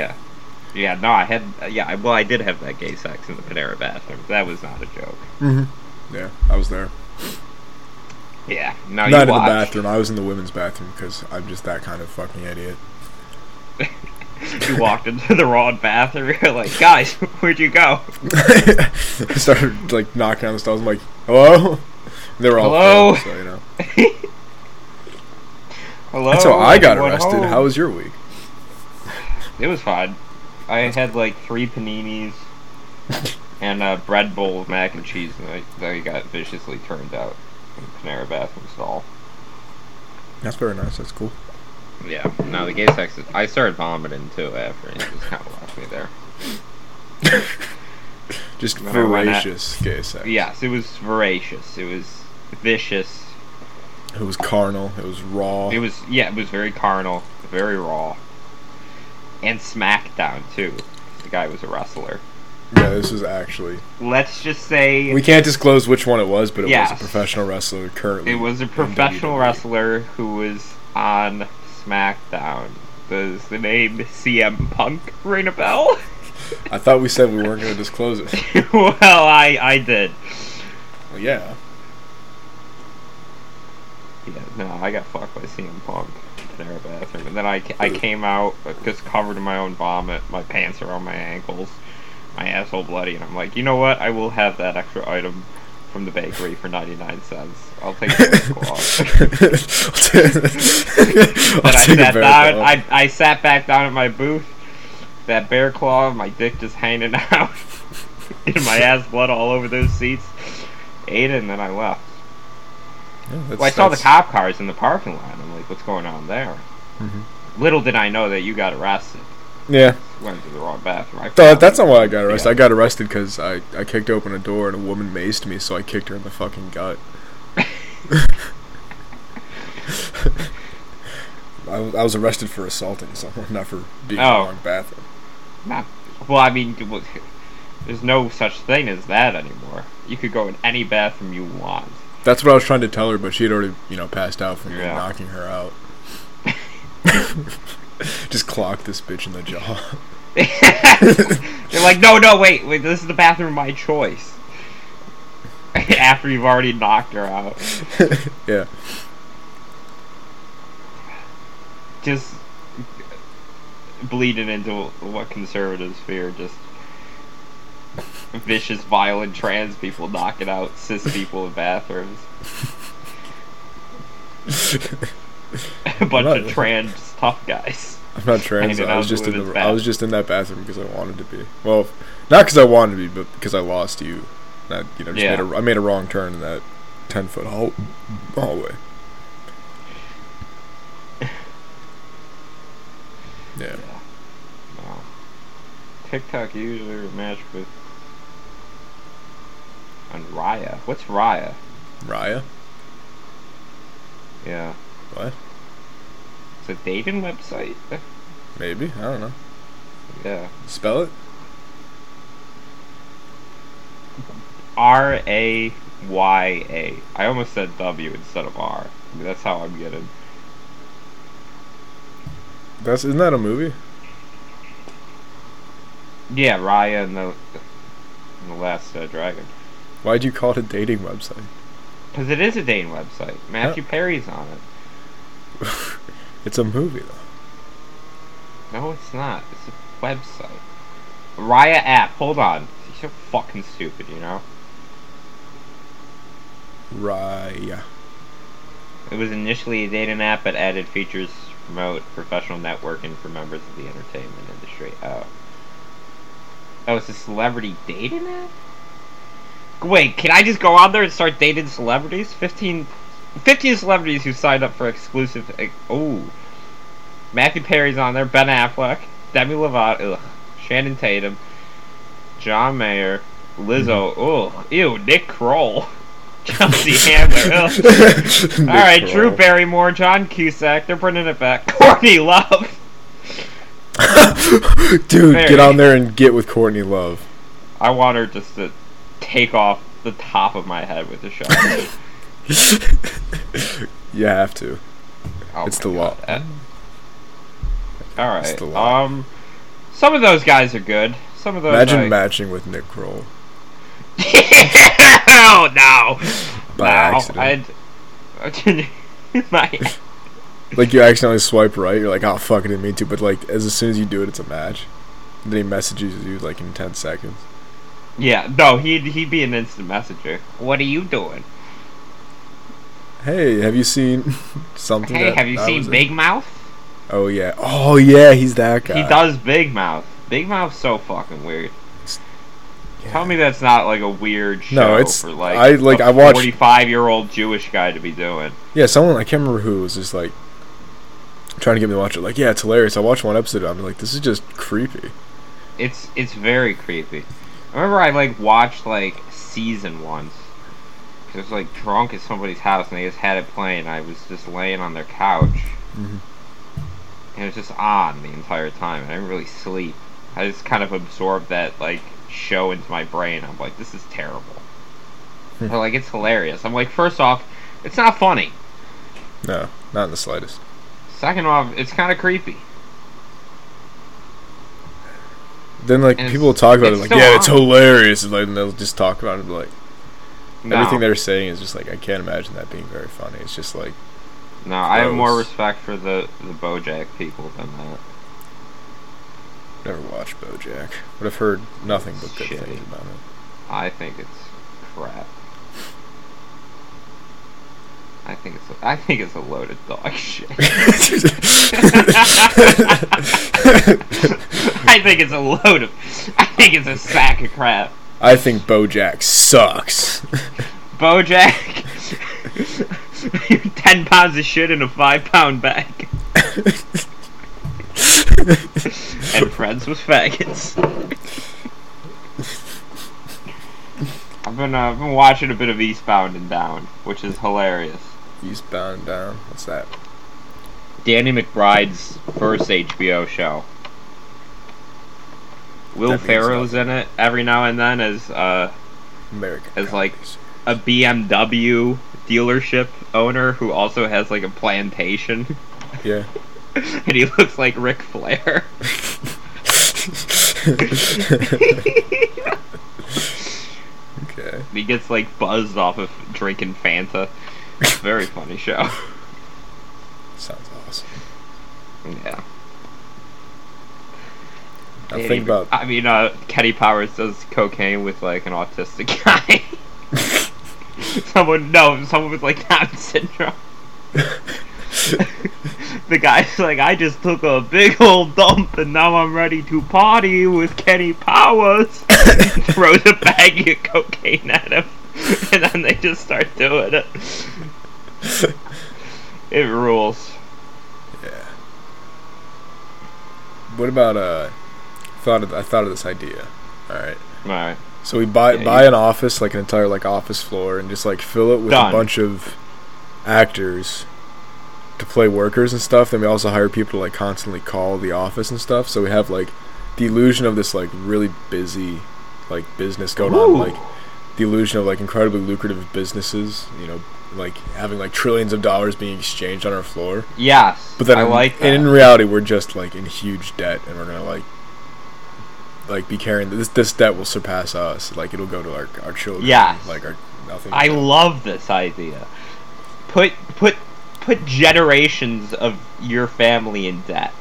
Yeah. Yeah, no, I had, yeah, well, I did have that gay sex in the Panera bathroom. That was not a joke. Mm-hmm. Yeah, I was there. Yeah, no, Not you in the bathroom. I was in the women's bathroom because I'm just that kind of fucking idiot. You walked into the wrong bathroom. You're like, guys, where'd you go? I started like knocking on the stalls. I'm like, "Hello." They were all Hello? filled, so you know. Hello. That's how I got arrested. home. How was your week? It was fine. I had like three paninis and a bread bowl of mac and cheese, and I, then I got viciously turned out in the Panera bathroom stall. That's very nice. That's cool. Yeah, no, the gay sex. Is, I started vomiting too after, and it just kind of left me there. Just Then at- voracious gay sex. Yes, it was voracious. It was vicious. It was carnal. It was raw. It was yeah, it was very carnal, very raw, and SmackDown too. The guy was a wrestler. yeah, this was actually. Let's just say We can't disclose which one it was, but it was a professional wrestler currently. It was a professional wrestler who was on SmackDown. Does the name CM Punk ring a bell? I thought we said we weren't going to disclose it. well, I I did. Well, yeah. Yeah, no, I got fucked by CM Punk in their bathroom, and then I, I came out uh, just covered in my own vomit. My pants are on my ankles, my asshole bloody, and I'm like, you know what? I will have that extra item from the bakery for 99 cents. I'll take the claw. Then I sat down. I, I sat back down at my booth. That bear claw, my dick just hanging out, and my ass blood all over those seats. Ate it, and then I left. Well, I saw the cop cars in the parking lot. I'm like, what's going on there? Mhm. Little did I know that you got arrested. Yeah. Went to the wrong bathroom. I that's not why I got arrested. Yeah. I got arrested because I, I kicked open a door and a woman maced me, so I kicked her in the fucking gut. I, was- I was arrested for assaulting someone, not for being in the Oh. wrong bathroom. Not, well, I mean, there's no such thing as that anymore. You could go in any bathroom you want. That's what I was trying to tell her, but she had already, you know, passed out from Yeah. knocking her out. Just clocked this bitch in the jaw. You're like, no, no, wait, wait, this is the bathroom of my choice. After you've already knocked her out. yeah. Just bleeding into what conservatives fear, just vicious, violent trans people knocking out cis people in bathrooms. A bunch not- of trans tough guys. I'm not trans. I was just in the I was just in that bathroom because I wanted to be. Well, not because I wanted to be, but because I lost you. That you know, just Yeah. made a, I made a wrong turn in that ten foot hall, hallway. Yeah. No. TikTok user matched with on Raya. What's Raya? Raya. Yeah. What? It's a dating website. Maybe I don't know. Yeah. Spell it. R A Y A. I almost said W instead of R. I mean, that's how I'm getting. That's isn't that a movie? Yeah, Raya and the and the Last uh, Dragon. Why'd you call it a dating website? Because it is a dating website. Matthew Perry's on it. It's a movie though. No, it's not. It's a website. Raya app. Hold on. You're so fucking stupid, you know. Raya. It was initially a dating app, but added features to promote professional networking for members of the entertainment industry. Oh. Oh, it's a celebrity dating app? Wait, can I just go on there and start dating celebrities? 15, 15 celebrities who signed up for exclusive. Oh. Matthew Perry's on there, Ben Affleck, Demi Lovato, ugh, Channing Tatum, John Mayer, Lizzo, mm-hmm. ugh, ew, Nick Kroll, Chelsea Handler, ugh. All right, Drew Barrymore, John Cusack, they're bringing it back. Courtney Love. Dude, Very. get on there and get with Courtney Love. I want her just to take off the top of my head with the shot. you have to. Oh It's the God. law. All right. It's the law. Um, Some of those guys are good. Some of those. Imagine like, matching with Nick Kroll. oh no! By no, accident. I'd, my, Like you accidentally swipe right, you're like, oh fuck, I didn't mean to. But like, as, as soon as you do it, it's a match. And then he messages you like in ten seconds. Yeah, no, he'd he'd be an instant messenger. What are you doing? Hey, have you seen something? Hey, that have you I seen was in? Big Mouth? Oh yeah. Oh yeah, he's that guy. He does Big Mouth. Big Mouth's so fucking weird. Yeah. Tell me that's not like a weird show No, it's- for like I- like, a I watched- forty-five-year-old Jewish guy to be doing. Yeah, someone I can't remember who was just like trying to get me to watch it. Like, yeah, it's hilarious. I watched one episode. I'm like, this is just creepy. It's it's very creepy. I remember I like watched like season once. I was like drunk at somebody's house and they just had it playing. I was just laying on their couch. Mhm. And it was just on the entire time. I didn't really sleep. I just kind of absorbed that like show into my brain. I'm like, this is terrible. Hmm. But like it's hilarious. I'm like, first off, it's not funny. No, not in the slightest. Second off, it's kind of creepy. Then like And people will talk about it like, yeah, it's hilarious, and, like, and they'll just talk about it like No, everything they're saying is just like I can't imagine that being very funny. It's just like no, I have more respect for the the BoJack people than that. never watched BoJack, but I've heard nothing but good Shitty. things about it. I think it's crap. I think it's a, I think it's a load of dog shit. I think it's a load of I think it's a sack of crap. I think BoJack sucks. Bojack ten pounds of shit in a five pound bag. and friends with faggots. I've been uh, I've been watching a bit of Eastbound and Down, which is hilarious. Eastbound and Down. What's that? Danny McBride's first HBO show. Will Ferrell's in it every now and then as uh, American. It's like- a BMW dealership owner who also has like a plantation, yeah. and he looks like Ric Flair. okay. he gets like buzzed off of drinking Fanta. Very funny show. Sounds awesome. Yeah. Danny think about I mean, uh, Kenny Powers does cocaine with like an autistic guy. someone, no, someone with like Down syndrome. the guy's like, I just took a big old dump and now I'm ready to party with Kenny Powers. Throws a bag of cocaine at him, and then they just start doing it. It rules. yeah. What about uh? Thought of I thought of this idea. All right. Alright. So we buy Yeah, buy you- an office, like an entire like office floor, and just like fill it with Done. a bunch of actors to play workers and stuff. Then we also hire people to like constantly call the office and stuff. So we have like the illusion of this like really busy like business going Ooh. on, like the illusion of like incredibly lucrative businesses. You know, like having like trillions of dollars being exchanged on our floor. Yes. But then I in, like that. and in reality, we're just like in huge debt, and we're gonna like like be carrying this. This debt will surpass us. Like it'll go to our our children. yeah Like our nothing. I love this idea. Put put put generations of your family in debt.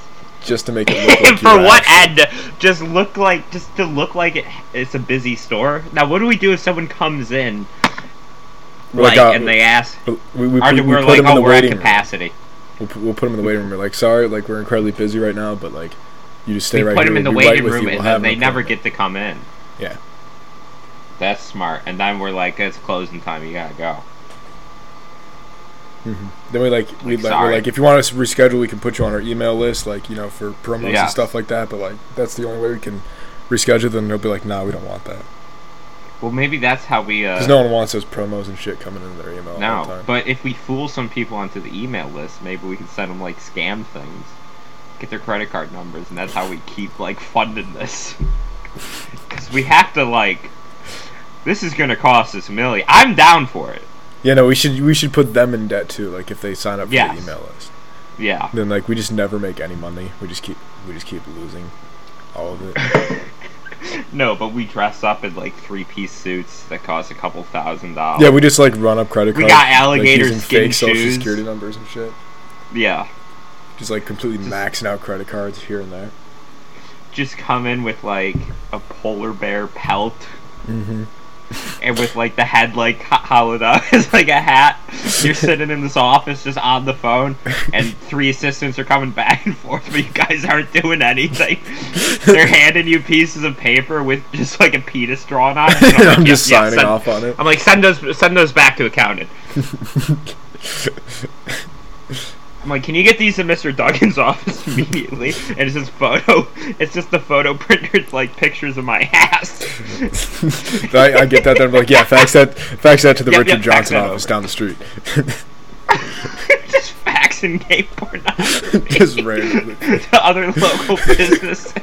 just to make it look like For what actually- end? Just look like just to look like it, it's a busy store. Now, what do we do if someone comes in We're like, uh, and they ask, we, we, are we we're put like, them in oh, the we're at waiting room. capacity. We'll, we'll put them in the waiting room. We're like, sorry, like we're incredibly busy right now, but like you just stay we right put here. them in the We'll right waiting with room. We'll and then they never get to come in. Yeah. That's smart. And then we're like, it's closing time. You gotta go. Mhm. Then we like we Like, like, we're like if you want us to reschedule, we can put you on our email list, like you know for promos Yeah. and stuff like that. But like that's the only way we can reschedule. Then they'll be like, nah, we don't want that Well, maybe that's how we. Uh, because no one wants those promos and shit coming in their email the No, time. but if we fool some people onto the email list, maybe we can send them like scam things, get their credit card numbers, and that's how we keep like funding this. Because we have to like, this is gonna cost us a million. I'm down for it. Yeah, no, we should we should put them in debt too. Like if they sign up for Yes. the email list, Yeah, then like we just never make any money. We just keep we just keep losing. all of it. no, but we dress up in like three piece suits that cost a couple thousand dollars. Yeah, we just like run up credit cards. We got like, alligator using skin fake social security numbers and shit. yeah. Just like completely Just- maxing out credit cards here and there. Just come in with like a polar bear pelt Mm-hmm. and with like the head like hollowed out as like a hat. You're sitting in this office just on the phone, and three assistants are coming back and forth, but you guys aren't doing anything. They're handing you pieces of paper with just like a penis drawn on. it, and I'm, like, just "Yes, yes, signing send-" off on it. I'm like, send those, send those back to accountant. I'm like, can you get these to Mr. Duggan's office immediately? And it's just photo. It's just the photo printer, like pictures of my ass. I, I get that. Then I'm like, yeah, fax that, fax that to the Yep, Richard yep, Johnson office down the street. just faxing gay pornography Just randomly. to other local businesses.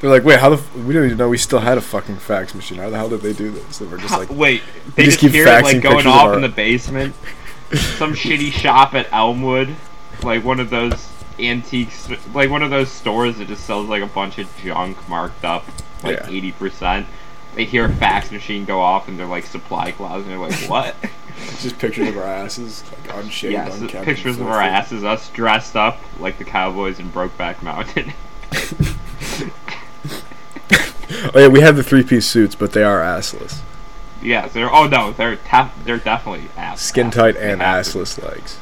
They're like, wait, how the? F- we didn't even know we still had a fucking fax machine. How the hell did they do this? And we're just like, Wait, they just just, keep hear it faxing like going off our- in the basement. Some shitty shop at Elmwood, like one of those antiques, like one of those stores that just sells like a bunch of junk marked up like Yeah. eighty percent. They hear a fax machine go off and they're like supply closet, and they're like, "What?" just pictures of our asses, like unshaved, yes, unkempt. pictures of our asses, us dressed up like the cowboys in Brokeback Mountain. Oh yeah, we have the three-piece suits, but they are assless, yes, they're. Oh no, they're they're definitely ass. skin tight and assless legs.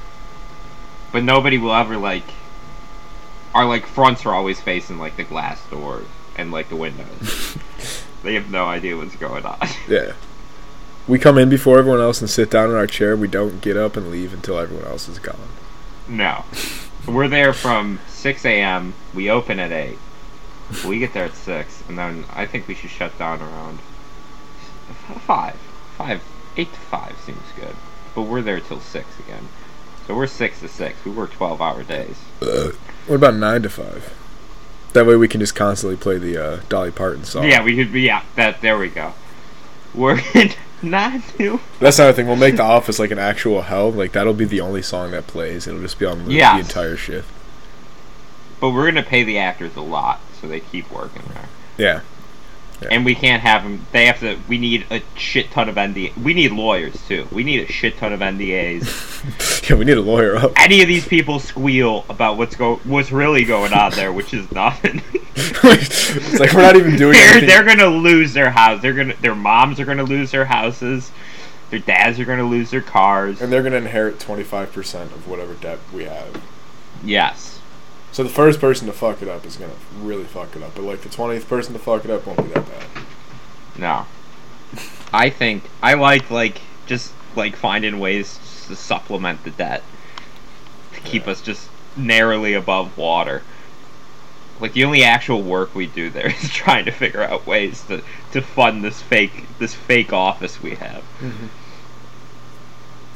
but nobody will ever like our like fronts are always facing like the glass doors and like the windows they have no idea what's going on Yeah. We come in before everyone else and sit down in our chair. We don't get up and leave until everyone else is gone. no we're there from 6 a.m we open at 8 we get there at 6 and then i think we should shut down around f- 5 5 8 to 5 seems good but we're there till 6 again so we're 6 to 6 we work 12 hour days What about nine to five? That way we can just constantly play the uh, Dolly Parton song. yeah we could be yeah that there we go we're in not to That's another thing. We'll make the office like an actual hell. Like that'll be the only song that plays. It'll just be on loop Yes. the entire shift. But we're gonna pay the actors a lot, so they keep working there. Yeah. Yeah. And we can't have them. They have to. We need a shit ton of NDA. We need lawyers too. We need a shit ton of NDAs. yeah, we need a lawyer up. Any of these people squeal about what's go what's really going on there, which is nothing. it's like we're not even doing they're anything. they're gonna lose their house. They're gonna their moms are gonna lose their houses. Their dads are gonna lose their cars. and they're gonna inherit twenty five percent of whatever debt we have. Yes. So the first person to fuck it up is gonna really fuck it up. But like the twentieth person to fuck it up won't be that bad. No. I think I like like just like finding ways to supplement the debt to keep Yeah. us just narrowly above water. Like the only actual work we do there is trying to figure out ways to, to fund this fake this fake office we have.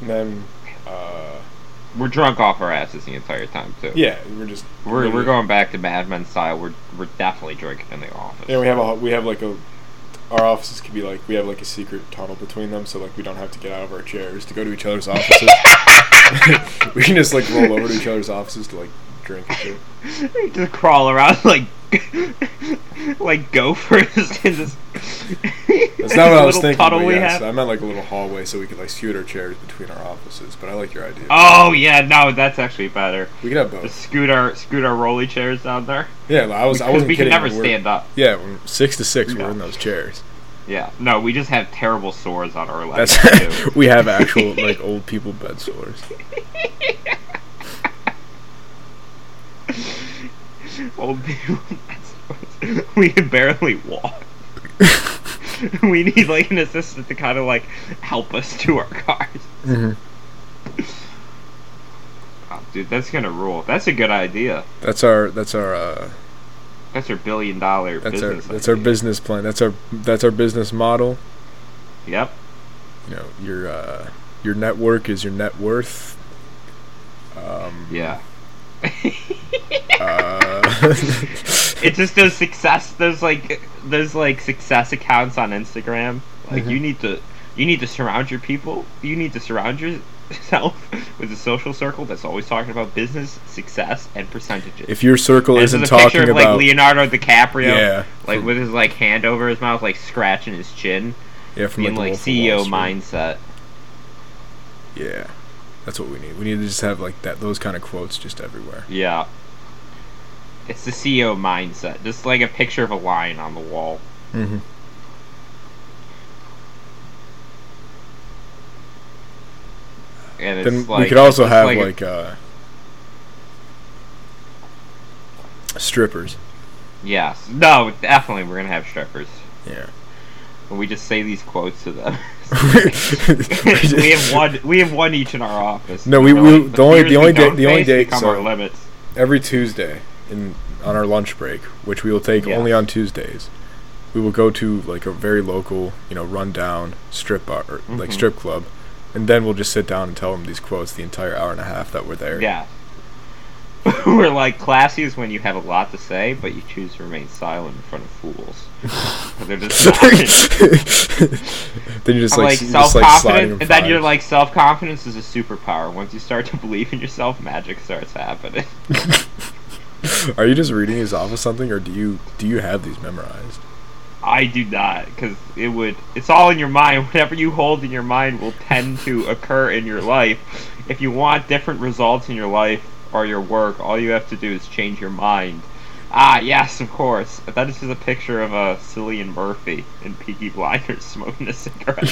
And then, uh, We're drunk off our asses the entire time too. yeah, we're just We're, we're going back to Mad Men style. We're we're definitely drinking in the office. Yeah, we have a we have like a our offices could be like we have like a secret tunnel between them, so like we don't have to get out of our chairs to go to each other's offices. we can just like roll over to each other's offices to like drink and shit. We just crawl around like like gophers in this. That's not what I was little thinking. Puddle But we yes, have. I meant like a little hallway so we could like scoot our chairs between our offices. But I like your idea. Oh yeah, no, that's actually better. we could have Just both. scoot our scoot our rolly chairs down there. Yeah, I was I wasn't we can kidding. never we're- stand up. Yeah, when six to six, Yeah. we're in those chairs. Yeah, no, we just have terrible sores on our legs That's too. we have actual like old people bed sores. That's- we can barely walk. we need like an assistant to kind of like help us to our cars. hmm Oh, dude, that's gonna rule. That's a good idea. That's our that's our uh, That's our billion dollar that's our business. that's our business plan. That's our that's our business model. Yep. you know your uh, your network is your net worth. Um, Yeah. Uh, it's just those success those like those like success accounts on Instagram. Like Mhm. you need to you need to surround your people. You need to surround yourself with a social circle that's always talking about business, success, and percentages. If your circle And isn't is a picture talking of like about Leonardo DiCaprio, yeah, like with his like hand over his mouth, like scratching his chin, yeah from being like, like the Wolf of Wall CEO mindset. Yeah, that's what we need. We need to just have like that those kind of quotes just everywhere. Yeah. It's the CEO mindset. Just like a picture of a lion on the wall. Mm-hmm. And it's Then like we could also have like, a- like uh, strippers. yes, no, definitely we're gonna have strippers. Yeah. And we just say these quotes to them. We have one. We have one each in our office. No, we- we- like, the only- the only we day- don't the only day- so- our limits. every Tuesday in on our lunch break, which we will take Yeah. only on Tuesdays. We will go to like a very local, you know, rundown strip bar, or, like Mhm. strip club, and then we'll just sit down and tell them these quotes the entire hour and a half that we're there. Yeah. We're like classy is when you have a lot to say, but you choose to remain silent in front of fools. They're just then you're just I'm like, like self just like confidence, and then you're like self confidence is a superpower. Once you start to believe in yourself, magic starts happening. Are you just reading these off of something, or do you do you have these memorized? I do not, because it would. It's all in your mind. Whatever you hold in your mind will tend to occur in your life. If you want different results in your life or your work, all you have to do is change your mind. Ah, yes, of course. That is just a picture of a uh, Cillian Murphy in Peaky Blinders smoking a cigarette.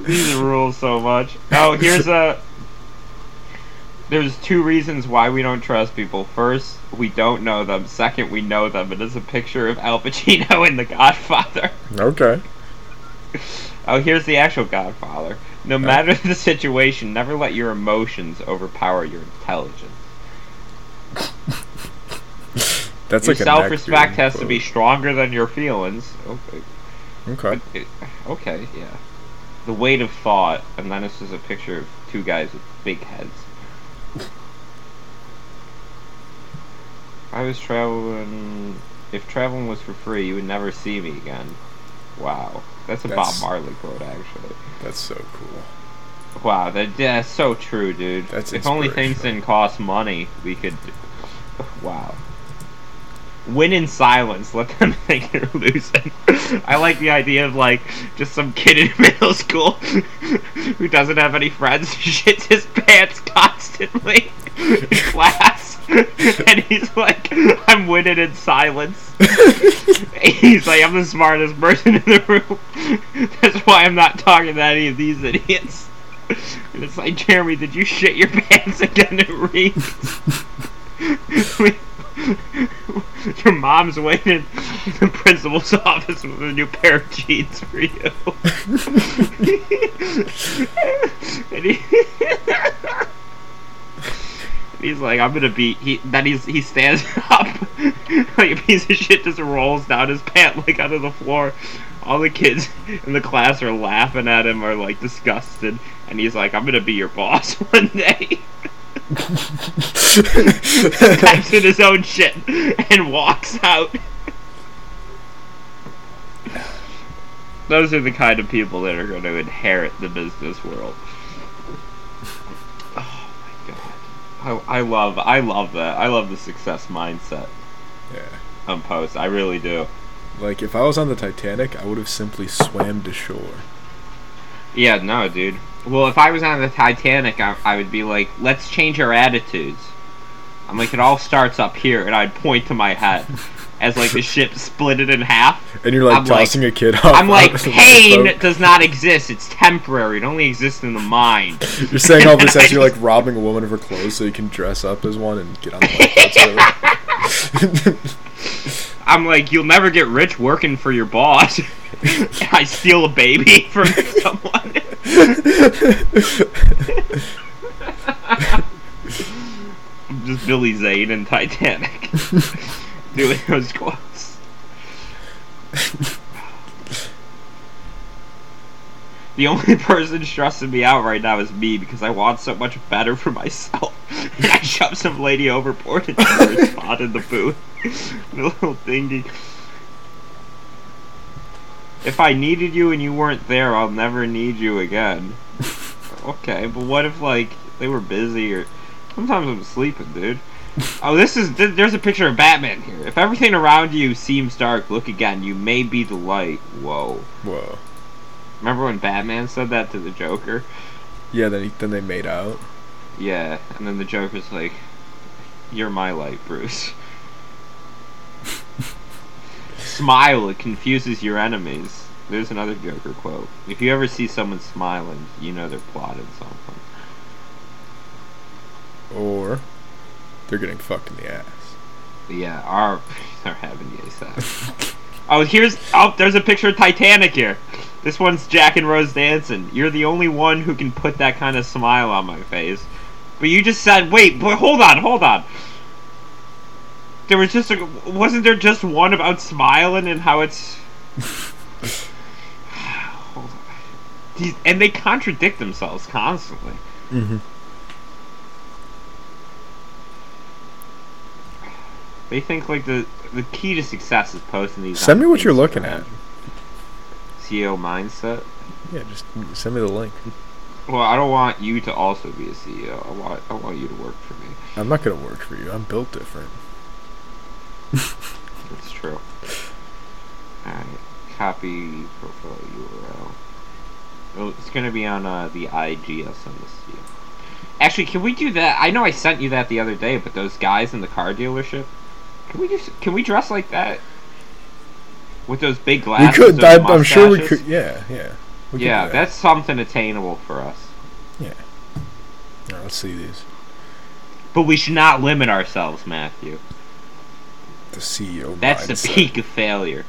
These rules so much. Oh, here's a. There's two reasons why we don't trust people. First, we don't know them. Second, we know them. It is a picture of Al Pacino in The Godfather. okay. Oh, here's the actual Godfather. No matter the situation, never let your emotions overpower your intelligence. That's your like self-respect has to be stronger than your feelings. Okay. Okay. It- okay, yeah. The weight of thought, and then this is a picture of two guys with big heads. I was traveling. If traveling was for free, you would never see me again. Wow, that's a That's- Bob Marley quote, actually. That's so cool. Wow, that that's so true, dude. That's if only things didn't cost money, we could. Wow. Win in silence. Let them think you're losing. I like the idea of like just some kid in middle school who doesn't have any friends, shits his pants constantly in class, and he's like, "I'm winning in silence." he's like, "I'm the smartest person in the room. That's why I'm not talking to any of these idiots." And it's like, Jeremy, did you shit your pants again at Reed's? your mom's waiting in the principal's office with a new pair of jeans for you. and he, he's like, I'm gonna beat. He then he's he stands up like a piece of shit, just rolls down his pant like onto the floor. All the kids in the class are laughing at him, are like disgusted, and he's like, "I'm gonna be your boss one day." Types in his own shit and walks out. Those are the kind of people that are going to inherit the business world. Oh my god, I, I love, I love that. I love the success mindset yeah. on post. I really do. Like if I was on the Titanic, I would have simply swam to shore. Yeah, no, dude. Well, if I was on the Titanic, I, I would be like, let's change our attitudes. I'm like, it all starts up here, and I'd point to my head as like the ship split it in half. And you're like I'm like- tossing a kid off. I'm like, pain does not exist. It's temporary. It only exists in the mind. You're saying all this as you're like robbing a woman of her clothes so you can dress up as one and get on the lifeboats. or whatever. I'm like, you'll never get rich working for your boss. I steal a baby from someone. I'm just Billy Zane in Titanic. Doing those quotes. The only person stressing me out right now is me because I want so much better for myself. I shoved some lady overboard her spot in the booth. The little thingy. If I needed you and you weren't there, I'll never need you again. okay, but what if like they were busy or sometimes I'm sleeping, dude. Oh, this is th- there's a picture of Batman here. If everything around you seems dark, look again. You may be the light. Whoa. Whoa. Remember when Batman said that to the Joker? Yeah, then he, then they made out. Yeah, and then the Joker's like, "You're my light, Bruce." Smile, it confuses your enemies. There's another Joker quote. If you ever see someone smiling, you know they're plotting something. Or they're getting fucked in the ass. Yeah, our they're having gay sex. oh, here's oh, there's a picture of Titanic here. This one's Jack and Rose dancing. You're the only one who can put that kind of smile on my face. But you just said, wait, but hold on, hold on. There was just a, wasn't there just one about smiling and how it's. hold on. These, and they contradict themselves constantly. Mm-hmm. They think like the the key to success is posting these. Send me what you're looking at. CEO mindset. Yeah, just send me the link. Well, I don't want you to also be a CEO. I want I want you to work for me. I'm not gonna work for you. I'm built different. That's true. Alright. Copy profile URL. Oh, it's gonna be on uh, the IG. I'll send this to you. Actually, can we do that? I know I sent you that the other day, but those guys in the car dealership, can we just can we dress like that? With those big glasses. We could. I, I'm sure we could. Yeah, yeah. We could do Yeah, that. that's something attainable for us. Yeah, let's see these. But we should not limit ourselves, Matthew. The CEO. That's the peak of failure.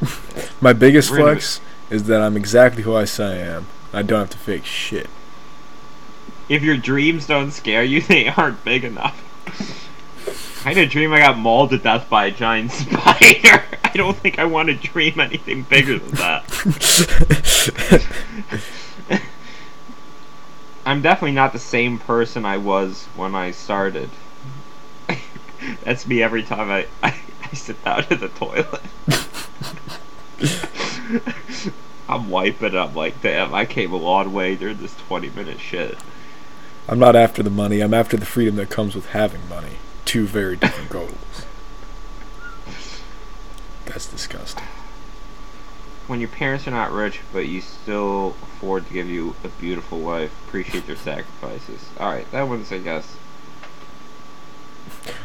My biggest We're flex is that I'm exactly who I say I am. I don't have to fake shit. If your dreams don't scare you, they aren't big enough. I had a dream I got mauled to death by a giant spider. I don't think I want to dream anything bigger than that. I'm definitely not the same person I was when I started. That's me every time I, I, I sit down in the toilet. I'm wiping. I'm like, damn, I came a long way during this 20 minute shit. I'm not after the money. I'm after the freedom that comes with having money. Two very different goals. That's disgusting. When your parents are not rich, but you still afford to give you a beautiful life, appreciate their sacrifices. Alright, that one's, I guess.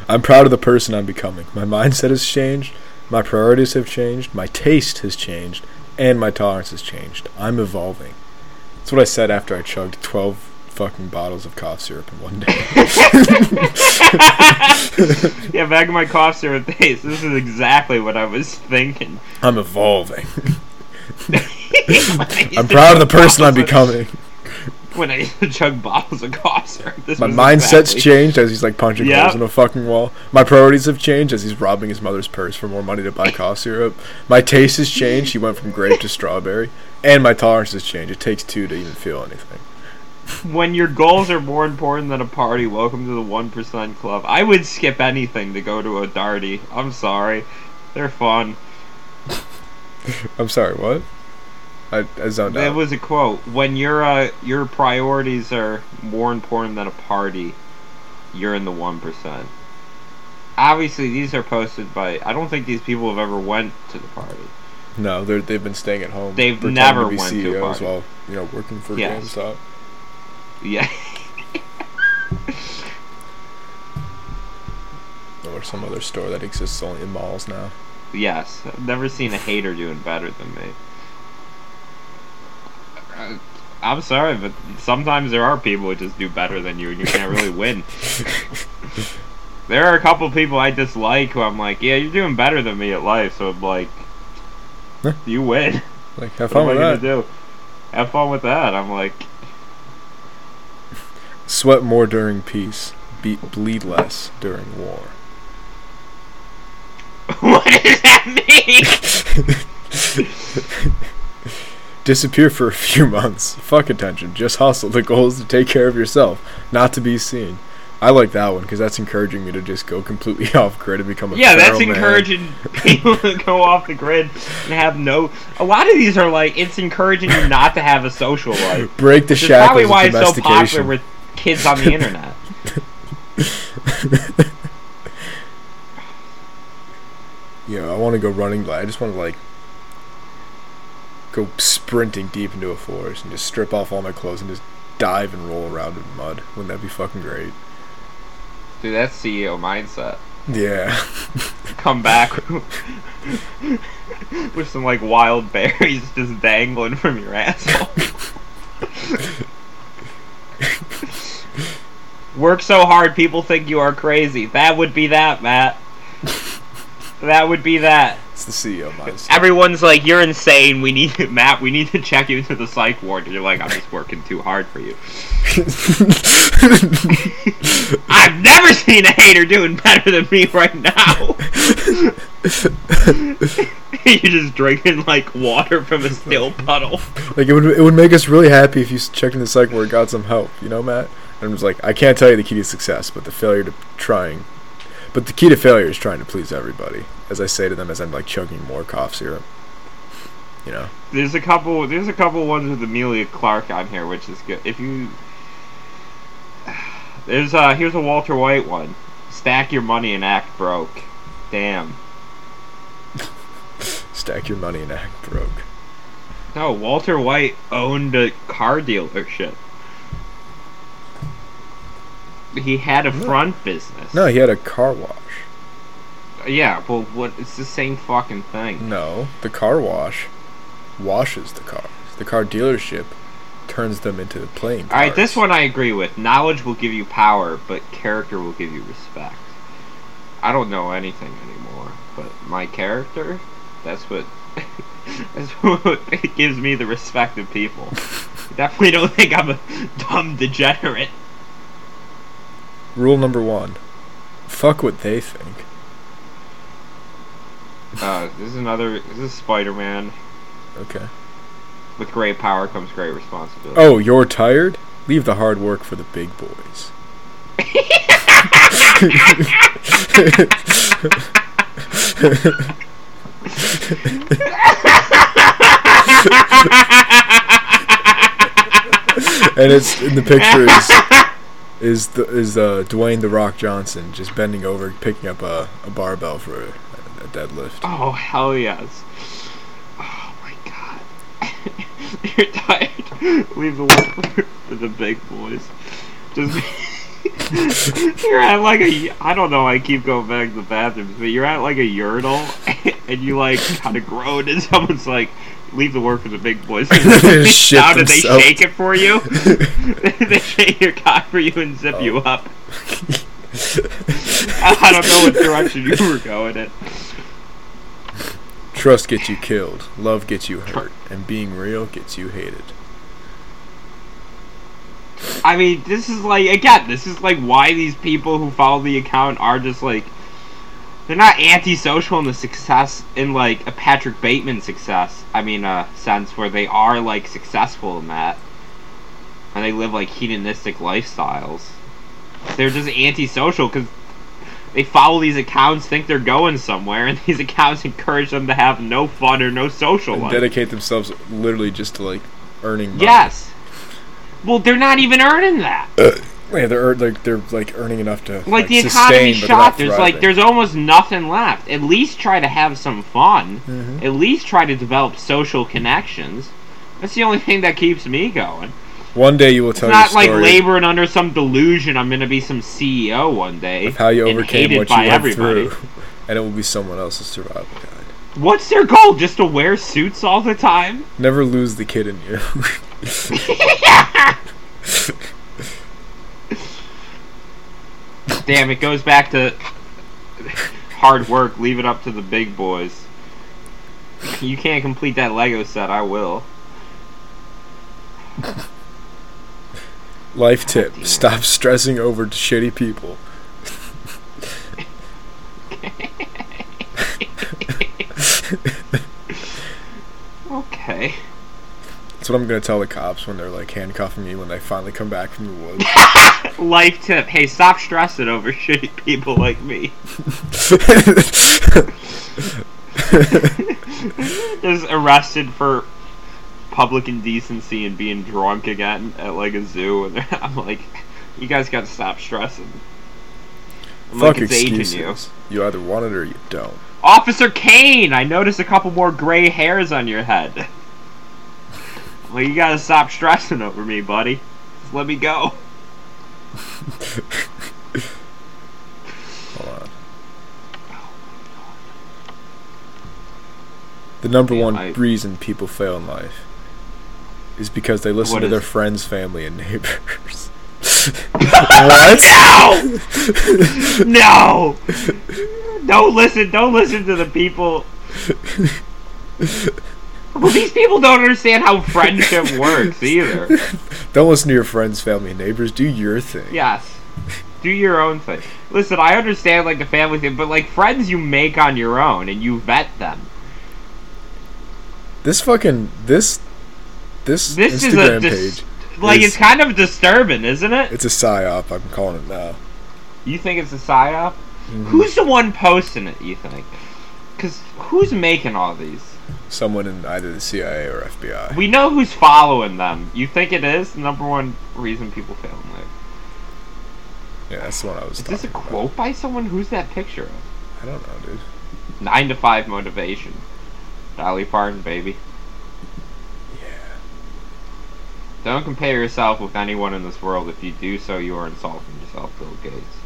I'm proud of the person I'm becoming. My mindset has changed. My priorities have changed. My taste has changed. And my tolerance has changed. I'm evolving. That's what I said after I chugged 12 fucking bottles of cough syrup in one day. yeah, back in my cough syrup days, this is exactly what I was thinking. I'm evolving. I'm proud of the person I'm becoming. When I used to chug bottles of cough syrup, this My mindset's exactly- changed as he's like punching Yep. holes in a fucking wall. My priorities have changed as he's robbing his mother's purse for more money to buy cough syrup. My taste has changed. He went from grape to strawberry. And my tolerance has changed. It takes two to even feel anything. When your goals are more important than a party, welcome to the 1% club. I would skip anything to go to a darty. I'm sorry. They're fun. I'm sorry, what? I, I zoned out. was a quote. When your uh, your priorities are more important than a party, you're in the one percent. Obviously, these are posted by. I don't think these people have ever went to the party. No, they're, they've been staying at home. They've never to be went to a CEOs party. while you know working for Yes. GameStop. Yeah. Or some other store that exists only in malls now. yes. I've never seen a hater doing better than me. Uh, I'm sorry, but sometimes there are people who just do better than you, and you can't really win. There are a couple people I dislike who I'm like, yeah, you're doing better than me at life, so I'm like, you win. Like, have What fun am I with gonna that. do? Have fun with that. I'm like, Sweat more during peace. Be- bleed less during war. what does that mean? Disappear for a few months. Fuck attention. Just hustle. The goal is to take care of yourself, not to be seen. I like that one because that's encouraging me to just go completely off grid and become a Yeah, that's man. encouraging people to go off the grid and have no. A lot of these are like it's encouraging you not to have a social life. Break the shackles probably of why it's so popular with kids on the internet. you know, I want to go running. But I just want to like go sprinting deep into a forest and just strip off all my clothes and just dive and roll around in mud. Wouldn't that be fucking great? Dude, that's CEO mindset. Yeah. Come back with some like wild berries just dangling from your asshole. Work so hard, people think you are crazy. That would be that, Matt. That would be that. it's the CEO mindset. Everyone's like, "You're insane. We need Matt. We need to check you into the psych ward." And you're like, "I'm just working too hard for you." I've never seen a hater doing better than me right now. You're just drinking like water from a still puddle. like it would it would make us really happy if you checked in the psych ward, got some help. You know, Matt. And I'm just like, I can't tell you the key to success, but the failure to trying, but the key to failure is trying to please everybody. As I say to them, as I'm like chugging more cough syrup. You know. There's a couple. There's a couple ones with Emilia Clarke on here, which is good. If you there's uh here's a Walter White one. Stack your money and act broke. Damn. Stack your money and act broke. No, Walter White owned a car dealership. He had a front business. No, he had a car wash. Yeah, well, what? It's the same fucking thing. No, the car wash washes the cars. The car dealership turns them into playing cars. All right, this one I agree with. Knowledge will give you power, but character will give you respect. I don't know anything anymore, but my character, that's what that's what gives me the respect of people. Definitely don't think I'm a dumb degenerate. Rule number one: fuck what they think. Uh, this is another. This is Spider-Man. Okay. With great power comes great responsibility. Oh, you're tired? Leave the hard work for the big boys. and it's in the picture is is the, is uh, Dwayne the Rock Johnson just bending over, picking up a, a barbell for a, a deadlift. Oh hell yes! Oh my god! You're tired. Leave the work for the big boys. Just you're at like a I don't know. I keep going back to the bathrooms, but you're at like a urinal, and you like kind of groan, and someone's like, "Leave the work for the big boys." How did they shake it for you? they shake your cock for you and zip you Oh. up. I don't know what direction you were going in. Trust gets you killed, love gets you hurt, and being real gets you hated. I mean, this is like again, this is like why these people who follow the account are just like they're not antisocial in the success in like a Patrick Bateman success. I mean, uh, sense where they are like successful in that, and they live like hedonistic lifestyles. They're just antisocial because they follow these accounts, think they're going somewhere, and these accounts encourage them to have no fun or no social And life. dedicate themselves literally just to like earning money. Yes. Well, they're not even earning that. Yeah, they're like they're like earning enough to like the sustain, economy's but shot. There's like there's almost nothing left. At least try to have some fun. Mhm. At least try to develop social connections. That's the only thing that keeps me going. One day you will tell. It's not like laboring under some delusion. I'm gonna be some CEO one day. of how you overcame what you went everybody. through, and it will be someone else's survival guide. What's their goal? Just to wear suits all the time? Never lose the kid in you. Damn, it goes back to hard work. Leave it up to the big boys. You can't complete that Lego set. I will. Life tip: damn. Stop stressing over shitty people. Okay. That's what I'm gonna tell the cops when they're like handcuffing me when they finally come back from the woods. Life tip: Hey, stop stressing over shitty people like me. Just arrested for public indecency and being drunk again at like a zoo, and I'm like, you guys gotta stop stressing. I'm Fuck like excuses. you. You either want it or you don't. Officer Kane, I noticed a couple more gray hairs on your head. Well, you gotta stop stressing over me, buddy. Just let me go. Hold on. The number Yeah, one I- reason people fail in life is because they listen What to their it? friends, family, and neighbors. what? no! No! Don't listen, don't listen to the people. Well, these people don't understand how friendship works either. Don't listen to your friends, family, and neighbors. Do your thing. Yes. Do your own thing. Listen, I understand like the family thing, but like friends you make on your own and you vet them. This fucking this this, This is Instagram a dis- page. like is- it's kind of disturbing, isn't it? It's a psyop. I'm calling it now. You think it's a psyop? Mhm. Who's the one posting it? You think? Because who's making all these? Someone in either the CIA or FBI. We know who's following them. You think it is the number one reason people fail in life? yeah, that's the one I was. Is this a about. quote by someone? Who's that picture of? I don't know, dude. Nine to five motivation. Dolly Parton, baby. Yeah. Don't compare yourself with anyone in this world. If you do so, you are insulting yourself, Bill Gates.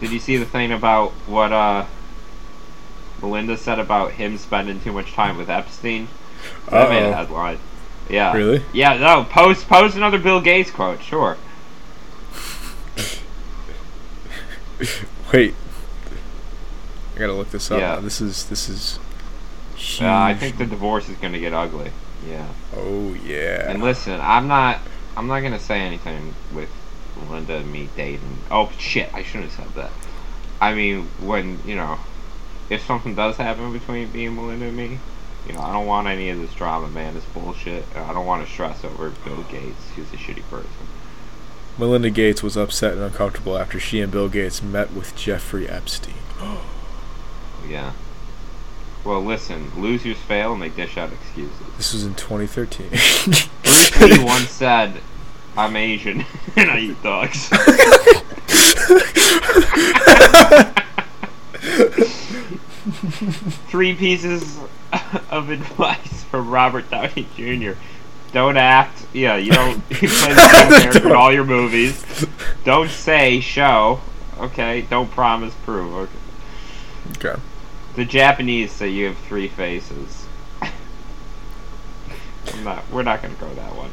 Did you see the thing about what uh Melinda said about him spending too much time with Epstein? That made a Uh-oh. headline. Yeah. Really? Yeah, no, post post another Bill Gates quote, sure. Wait. I gotta look this up. Yeah. now. This is this is. Huge. Uh, I think the divorce is gonna get ugly. Yeah. Oh yeah. And listen, I'm not I'm not gonna say anything with Melinda and me dating. Oh shit, I shouldn't have said that. I mean, when you know, if something does happen between me and Melinda and me, you know, I don't want any of this drama, man. This bullshit. Uh, I don't want to stress over Bill Gates. He's a shitty person. Melinda Gates was upset and uncomfortable after she and Bill Gates met with Jeffrey Epstein. Oh. Yeah. Well, listen, losers fail and they dish out excuses. This was in 2013. Bruce Lee once said, "I'm Asian and I eat dogs." Three pieces of advice from Robert Downey Jr. Don't act. Yeah, you don't you play the same character in all your movies. Don't say show. Okay. Don't promise prove. Okay. okay. The Japanese say you have three faces. I'm not. We're not gonna go that one.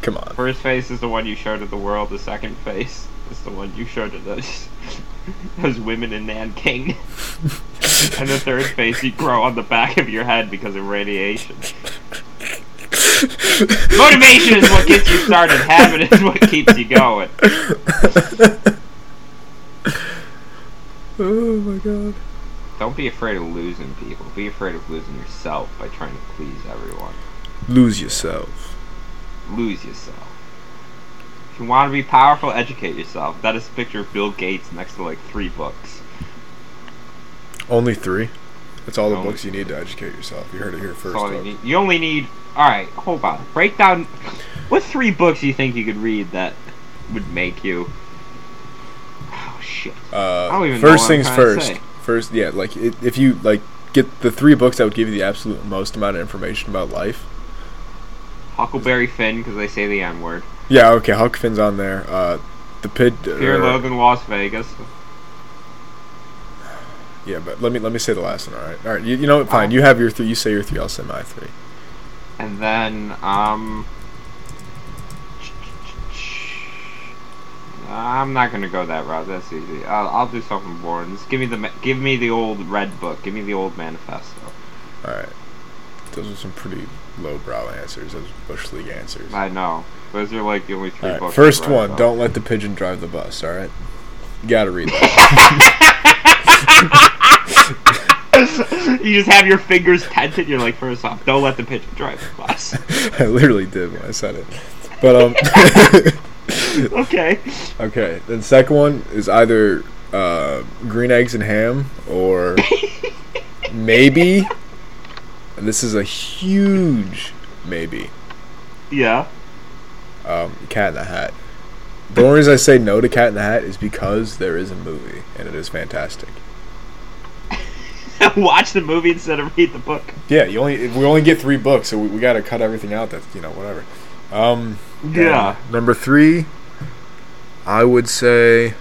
Come on. First face is the one you show to the world. The second face is the one you show to those those women in Nanking. and the third face you grow on the back of your head because of radiation. Motivation is what gets you started. Habit is what keeps you going. oh my god. Don't be afraid of losing people. Be afraid of losing yourself by trying to please everyone. Lose yourself. lose yourself. If you want to be powerful, educate yourself. That is a picture of Bill Gates next to like three books. Only three. That's all the Only books you need to educate yourself. You heard it here first. all you, need. you only need. All right, hold on. Break down. What three books do you think you could read that would make you? Oh shit! Uh, first things first. First, yeah, like it, if you like get the three books that would give you the absolute most amount of information about life. Huckleberry Finn because they say the N word. Yeah, okay, Huck Finn's on there. Uh, the Pid. Fear er, Loathing Las Vegas. Yeah, but let me let me say the last one. All right, all right. You, you know what? Fine. You have your three. You say your three. I'll say my three. And then, um. I'm not gonna go that route. That's easy. I'll, I'll do something boring. Just give me the give me the old red book. Give me the old manifesto. All right. Those are some pretty lowbrow answers. Those bush league answers. I know. Those are like the only three All right, books. first one. about. Don't let the pigeon drive the bus. All right. You gotta read that. you just have your fingers tented. You're like, first off, don't let the pigeon drive the bus. I literally did when I said it. But um, okay. Okay, then second one is either uh, green eggs and ham or maybe. And this is a huge maybe. Yeah. Um, Cat in the Hat. The only reason I say no to Cat in the Hat is because there is a movie and it is fantastic. Watch the movie instead of read the book. Yeah, you only we only get three books, so we, we got to cut everything out. That's you know whatever. Um, Yeah. Number three, I would say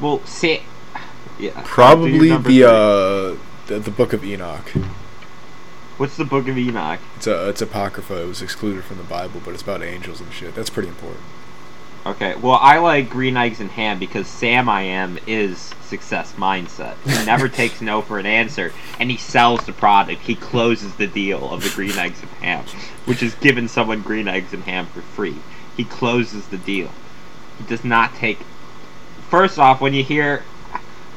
Well, say. Yeah. probably the uh the, the Book of Enoch. What's the Book of Enoch? It's a it's apocrypha. It was excluded from the Bible, but it's about angels and shit. That's pretty important. Okay, well, I like green eggs and ham because Sam I am is success mindset. He never takes no for an answer, and he sells the product. He closes the deal of the green eggs and ham, which is giving someone green eggs and ham for free. He closes the deal. He does not take. First off, when you hear,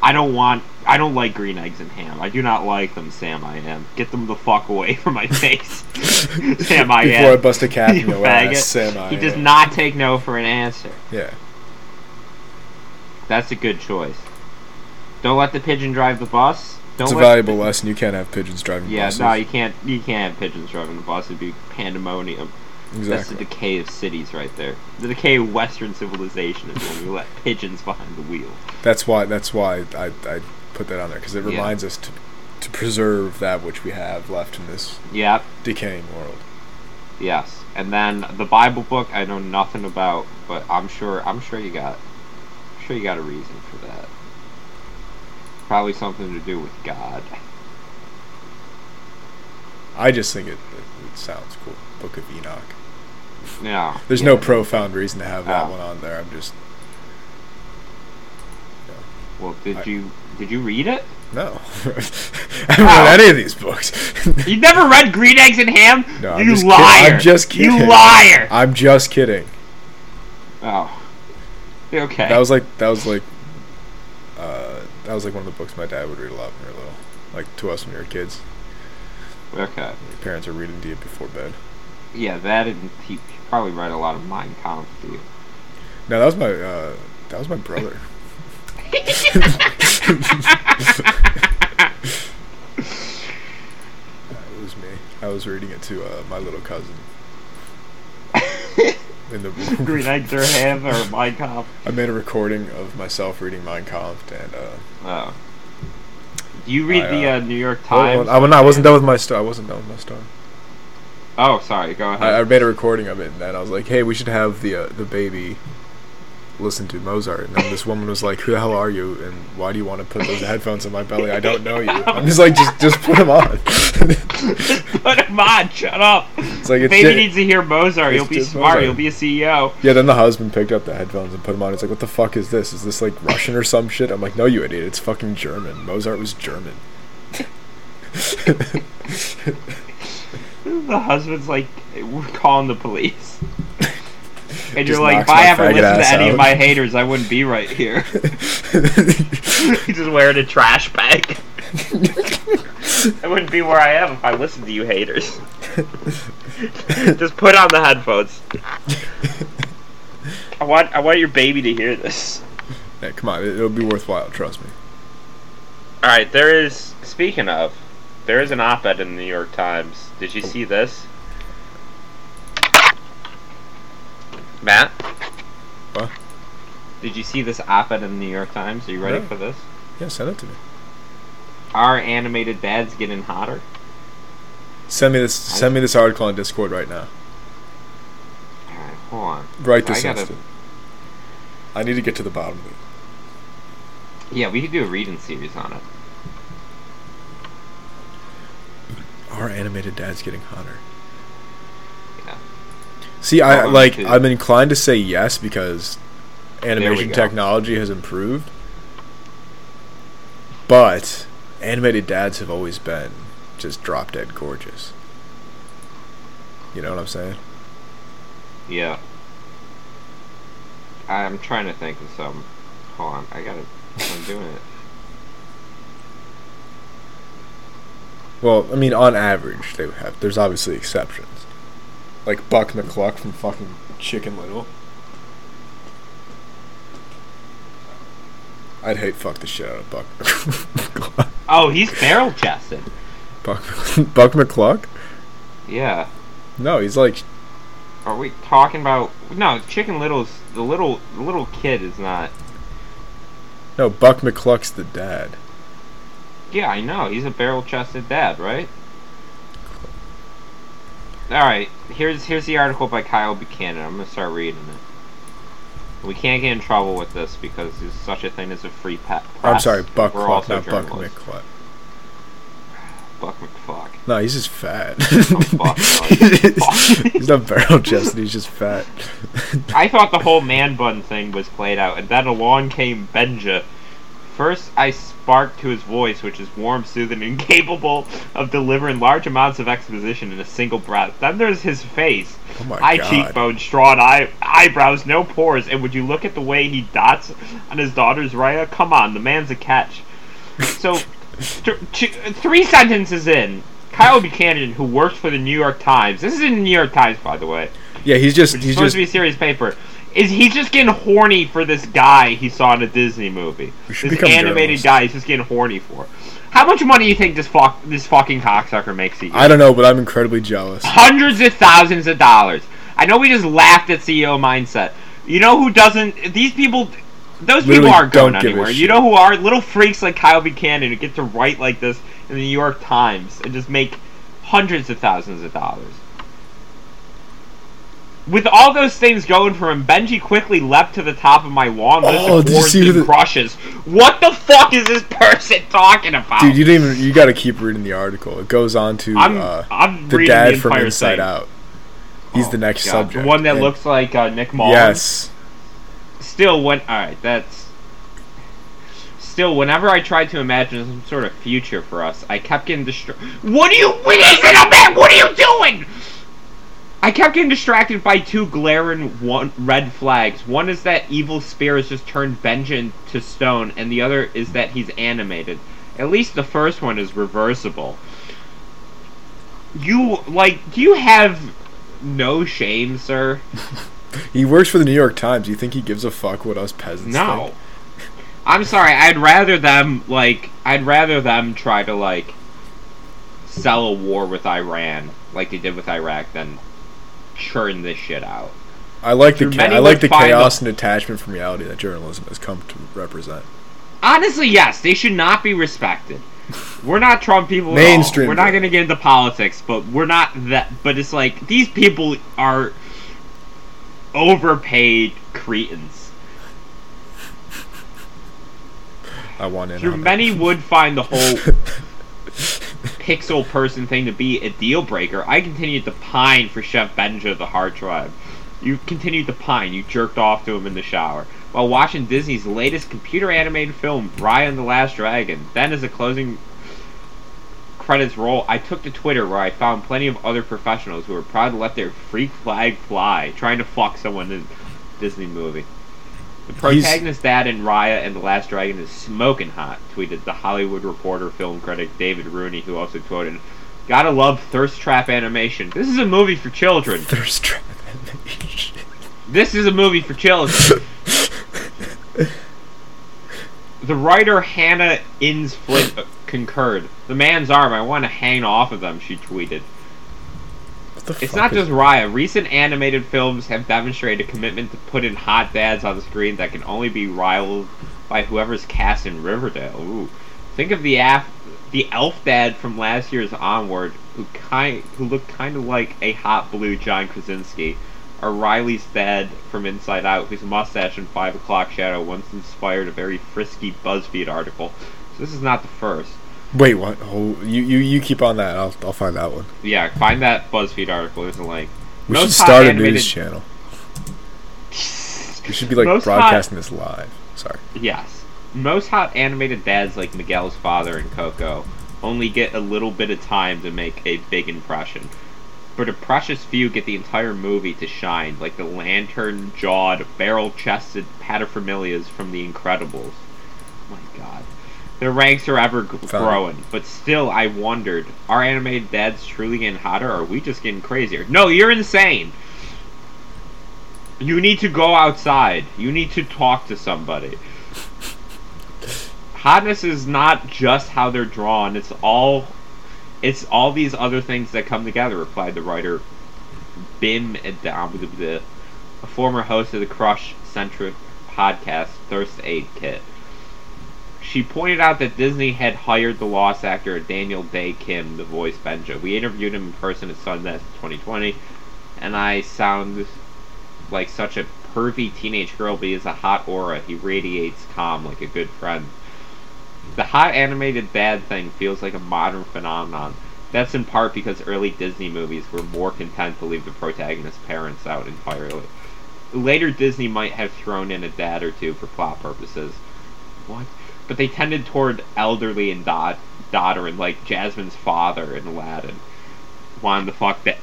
I don't want, I don't like green eggs and ham. I do not like them, Sam I am. Get them the fuck away from my face, Sam I am. Before I bust a cap, You you know, faggot. ass, Sam, I am. He does am. not take no for an answer. Yeah, That's a good choice. Don't let the pigeon drive the bus. Don't it's a valuable lesson. You can't have pigeons driving Yeah, buses. no, you can't. You can't have pigeons driving the bus. It'd be pandemonium. Exactly. That's the decay of cities, right there. The decay of Western civilization is when we let pigeons behind the wheel. That's why. That's why I, I put that on there because it Yeah. reminds us to to preserve that which we have left in this Yep. decaying world. Yes. And then the Bible book, I know nothing about, but I'm sure. I'm sure you got. I'm sure you got a reason for that. Probably something to do with God. I just think it, it, it sounds cool. Book of Enoch. Yeah. There's yeah. no profound reason to have that Oh. one on there. I'm just Well, did I- you did you read it? no. I haven't Oh. read any of these books. You never read Green Eggs and Ham? No, I'm you just kid- liar! I'm just kidding. You liar! I'm just kidding. Oh. Okay. That was like that was like uh, that was like one of the books my dad would read a lot when we were little. Like to us when we were kids. okay. Your parents are reading to you before bed. Yeah, that and he, he probably read a lot of Mein Kampf to you. No, that was my uh, that was my brother. It was me. I was reading it to uh, my little cousin. In the Green Eggs or Ham or Mein Kampf. I made a recording of myself reading Mein Kampf, and uh, Oh. You read I, the uh, uh, New York hold Times? on. I, no, I wasn't done with my story. I wasn't done with my story. Oh, sorry. Go ahead. I, I made a recording of it, and then I was like, "Hey, we should have the uh, the baby listen to Mozart." And then this woman was like, "Who the hell are you? And why do you want to put those headphones in my belly? I don't know you." I'm just like, "Just just put them on." Put them on. Shut up. it's like it's Baby needs to hear Mozart. He'll be smart. Mozart. He'll be a CEO. yeah. Then the husband picked up the headphones and put them on. It's like, "What the fuck is this? Is this like Russian or some shit?" I'm like, "No, you idiot! It's fucking German. Mozart was German." The husband's like, we're calling the police. And you're like, if I ever listened to any of my haters, I wouldn't be right here. He's just wearing a trash bag. I wouldn't be where I am if I listened to you haters. just put on the headphones. I want I want your baby to hear this. yeah, come on, it, it'll be worthwhile. Trust me. All right, there is. Speaking of, there is an op-ed in the New York Times. Did you oh. see this, Matt? What? Did you see this op-ed in the New York Times? Are you ready No. for this? Yeah, send it to me. Are animated dads getting hotter? Send me this. Send me this article on Discord right now. All right, hold on. Right this I gotta- instant. I need to get to the bottom of it. Yeah, we could do a reading series on it. Are animated dads getting hotter? See, I like. too. I'm inclined to say yes because animation technology has improved, but animated dads have always been just drop dead gorgeous. You know what I'm saying? Yeah. I'm trying to think of some. Hold on, I gotta. I'm doing it. Well, I mean, on average, they have. There's obviously exceptions. Like Buck McCluck from fucking Chicken Little. I'd hate fuck the shit out of Buck. McCluck. Oh, he's barrel chested. Buck Buck McCluck? Yeah. No, he's like Are we talking about no Chicken Little's the little the little kid is not. no Buck McCluck's the dad. Yeah, I know he's a barrel chested dad, right? All right, here's here's the article by Kyle Buchanan. I'm gonna start reading it. We can't get in trouble with this because there's such a thing as a free pet. I'm sorry, Buck We're Cluck, not Buck. McCluck. Buck McFuck. No, he's just fat. no, he's not barrel chested. He's just fat. I thought the whole man bun thing was played out, and then along came Benja. First, I sparked to his voice, which is warm, soothing, and capable of delivering large amounts of exposition in a single breath. Then there's his face. Oh my High god. cheekbones, strong eye, eyebrows, no pores, and would you look at the way he dots on his daughter's Raya? Come on, the man's a catch. So, th- two, three sentences in, Kyle Buchanan, who works for the New York Times, this is in the New York Times, by the way, Yeah, he's just he's supposed just to be a serious paper. Is he's just getting horny for this guy he saw in a Disney movie? This animated journalists. guy he's just getting horny for. How much money do you think this fuck this fucking cocksucker makes a year? I don't know, but I'm incredibly jealous. Hundreds of thousands of dollars. I know we just laughed at CEO mindset. You know who doesn't? These people, those Literally people aren't going don't give a anywhere. You know who are little freaks like Kyle Buchanan who get to write like this in the New York Times and just make hundreds of thousands of dollars. With all those things going for him, Benji quickly leapt to the top of my list Oh, of did you awards see and the- crushes. What the fuck is this person talking about? Dude, you didn't even. You got to keep reading the article. It goes on to I'm, uh, I'm the dad the from Inside thing. Out. He's Oh, the next God, subject. The one that and- looks like uh, Nick Mullins. Yes. Still, when all right, that's still. Whenever I tried to imagine some sort of future for us, I kept getting destroyed. What are you? What is it, man? What are you doing? I kept getting distracted by two glaring one red flags. One is that evil spear has just turned Benjamin to stone, and the other is that he's animated. At least the first one is reversible. You like? Do you have no shame, sir? He works for the New York Times. You think he gives a fuck what us peasants do? No. think? I'm sorry. I'd rather them like. I'd rather them try to like sell a war with Iran like they did with Iraq than churn this shit out. I like the many I like the chaos the- and detachment from reality that journalism has come to represent. Honestly, yes, they should not be respected. We're not Trump people. Mainstream We're not going to get into politics, but we're not that. But it's like these people are overpaid cretins. I want in. It. many would find the whole pixel person thing to be a deal breaker, I continued to pine for Chef Benja the Heart Tribe. You continued to pine. You jerked off to him in the shower while watching Disney's latest computer animated film, and the Last Dragon. Then, as a closing credits roll, I took to Twitter where I found plenty of other professionals who were proud to let their freak flag fly, trying to fuck someone in a Disney movie. The He's- protagonist dad in Raya and the Last Dragon is smoking hot, tweeted the Hollywood Reporter film critic David Rooney, who also quoted, Gotta love Thirst Trap animation. This is a movie for children. Thirst trap animation. This is a movie for children. the writer Hannah Insflint uh, concurred. The man's arm, I want to hang off of them, she tweeted. It's not just Raya. Recent animated films have demonstrated a commitment to put in hot dads on the screen that can only be rivaled by whoever's cast in Riverdale. Ooh. Think of the af- the elf dad from last year's Onward, who kind who looked kind of like a hot blue John Krasinski, or Riley's dad from Inside Out, whose mustache and five o'clock shadow once inspired a very frisky BuzzFeed article. So this is not the first. Wait, what? Oh, you, you you keep on that. I'll I'll find that one. Yeah, find that BuzzFeed article. There's a link. We should Most hot start a animated- news channel. We should be like Most hot- broadcasting this live. Sorry. Yes. Most hot animated dads like Miguel's father and Coco only get a little bit of time to make a big impression. But a precious few get the entire movie to shine, like the lantern jawed, barrel chested paterfamilias from The Incredibles. Oh My god. Their ranks are ever g- growing, but still, I wondered: Are animated dads truly getting hotter, or are we just getting crazier? No, you're insane. You need to go outside. You need to talk to somebody. Hotness is not just how they're drawn; it's all, it's all these other things that come together. Replied the writer, Bim a former host of the Crush centric podcast Thirst Aid Kit. She pointed out that Disney had hired the lost actor Daniel Dae Kim to voice Benja. We interviewed him in person at Sundance 2020, and I sound like such a pervy teenage girl, but he has a hot aura. He radiates calm like a good friend. The hot animated dad thing feels like a modern phenomenon. That's in part because early Disney movies were more content to leave the protagonist's parents out entirely. Later Disney might have thrown in a dad or two for plot purposes. What? But they tended toward elderly and da- daughter, and like Jasmine's father in Aladdin. Wanted to fuck that.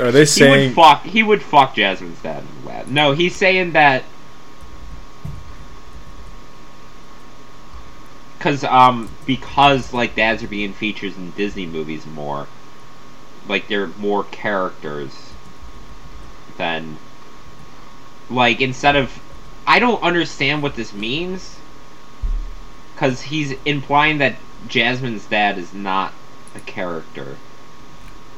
Are they He saying would fuck. He would fuck Jasmine's dad in Aladdin. No, he's saying that. Cause um because like dads are being featured in Disney movies more, like they're more characters than like instead of I don't understand what this means cuz he's implying that Jasmine's dad is not a character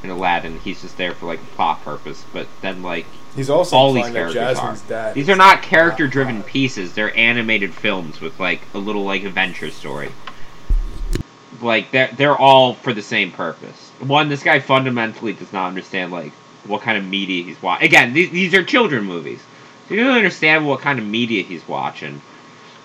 in Aladdin. He's just there for like a plot purpose, but then like he's also all these characters are. dad These are not character-driven pieces. They're animated films with like a little like adventure story. Like they're they're all for the same purpose. One, this guy fundamentally does not understand like what kind of media he's watching. Again, these, these are children movies. So he doesn't understand what kind of media he's watching.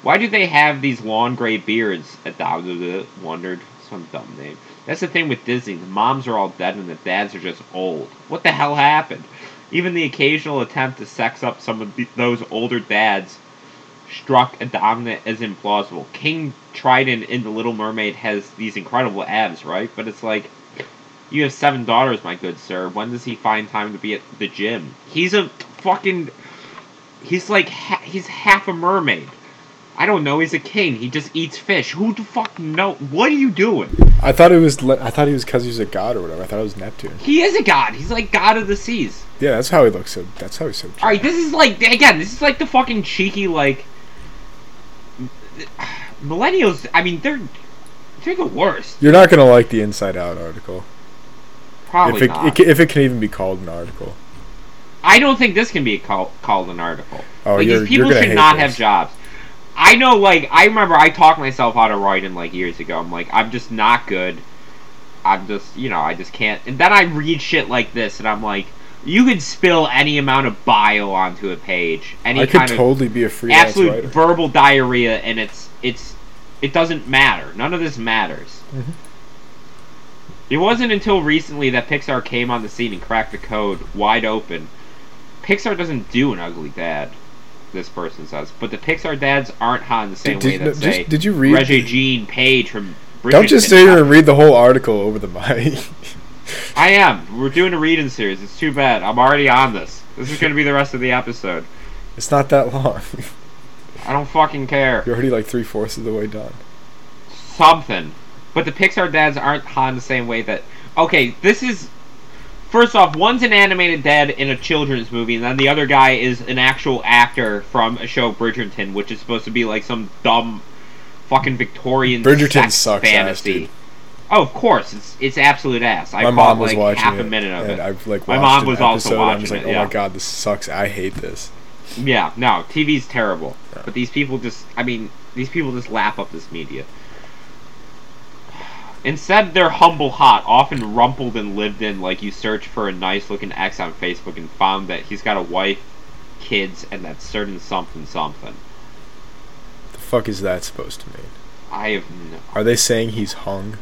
Why do they have these long gray beards? Adewunmi wondered. Some dumb name. That's the thing with Disney. The moms are all dead and the dads are just old. What the hell happened? Even the occasional attempt to sex up some of the, those older dads struck Adewunmi as implausible. King Trident in The Little Mermaid has these incredible abs, right? But it's like, you have seven daughters, my good sir. When does he find time to be at the gym? He's a fucking. He's like. He's half a mermaid. I don't know. He's a king. He just eats fish. Who the fuck know? What are you doing? I thought it was I thought he was because he was a god or whatever. I thought it was Neptune. He is a god. He's like god of the seas. Yeah, that's how he looks. So that's how he's so. All right, this is like again. This is like the fucking cheeky like. Millennials. I mean, they're they're the worst. You're not gonna like the Inside Out article. Probably if it, not. it if it can even be called an article. I don't think this can be call, called an article. Oh, like you're, these people should not this. have jobs. I know, like I remember, I talked myself out of writing like years ago. I'm like, I'm just not good. I'm just, you know, I just can't. And then I read shit like this, and I'm like, you could spill any amount of bile onto a page, any I could kind of totally be a freelance absolute writer. verbal diarrhea, and it's it's it doesn't matter. None of this matters. Mhm. It wasn't until recently that Pixar came on the scene and cracked the code wide open. Pixar doesn't do an ugly dad, this person says, but the Pixar dads aren't hot in the same Did- way did- that just- say did you read Regé-Jean Page from. Don't just sit here and read the whole article over the mic. I am. We're doing a reading series. It's too bad. I'm already on this. This is going to be the rest of the episode. it's not that long. I don't fucking care. You're already like three fourths of the way done. something. But the Pixar dads aren't hot in the same way that. Okay, this is. First off, one's an animated dad in a children's movie, and then the other guy is an actual actor from a show Bridgerton, which is supposed to be like some dumb, fucking Victorian Bridgerton sucks ass, fantasy. dude. Oh, of course, it's it's absolute ass. I My mom was like watching half it, a minute of and it. I've like My mom was also episode, and I'm just watching like, it, oh my god, this sucks. I hate this. Yeah, no, TV's terrible. Yeah. But these people just, I mean, these people just lap up this media. Instead, they're humble hot, often rumpled and lived in, like you search for a nice looking ex on Facebook and found that he's got a wife, kids, and that certain something something. The fuck is that supposed to mean? I have no. Are they saying he's hung?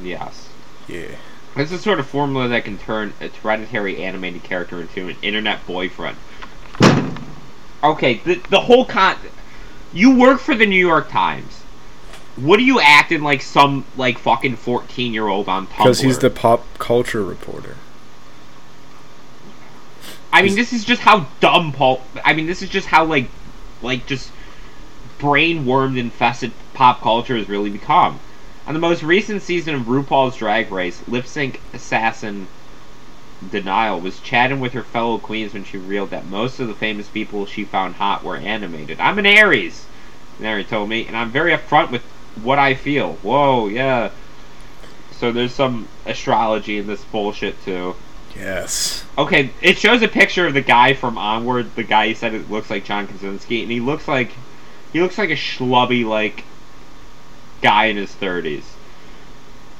Yes. Yeah. It's the sort of formula that can turn a hereditary animated character into an internet boyfriend. Okay, the, the whole con. You work for the New York Times. What are you acting like some like fucking fourteen year old on Tumblr? Because he's the pop culture reporter. I mean, this is just how dumb Paul. I mean, this is just how like, like just brain wormed infested pop culture has really become. On the most recent season of RuPaul's Drag Race, lip sync assassin Denali was chatting with her fellow queens when she revealed that most of the famous people she found hot were animated. I'm an Aries, Nary told me, and I'm very upfront with what I feel. Whoa, yeah. So there's some astrology in this bullshit too. Yes. Okay, it shows a picture of the guy from Onward. The guy he said it looks like John Krasinski, and he looks like he looks like a schlubby like guy in his thirties.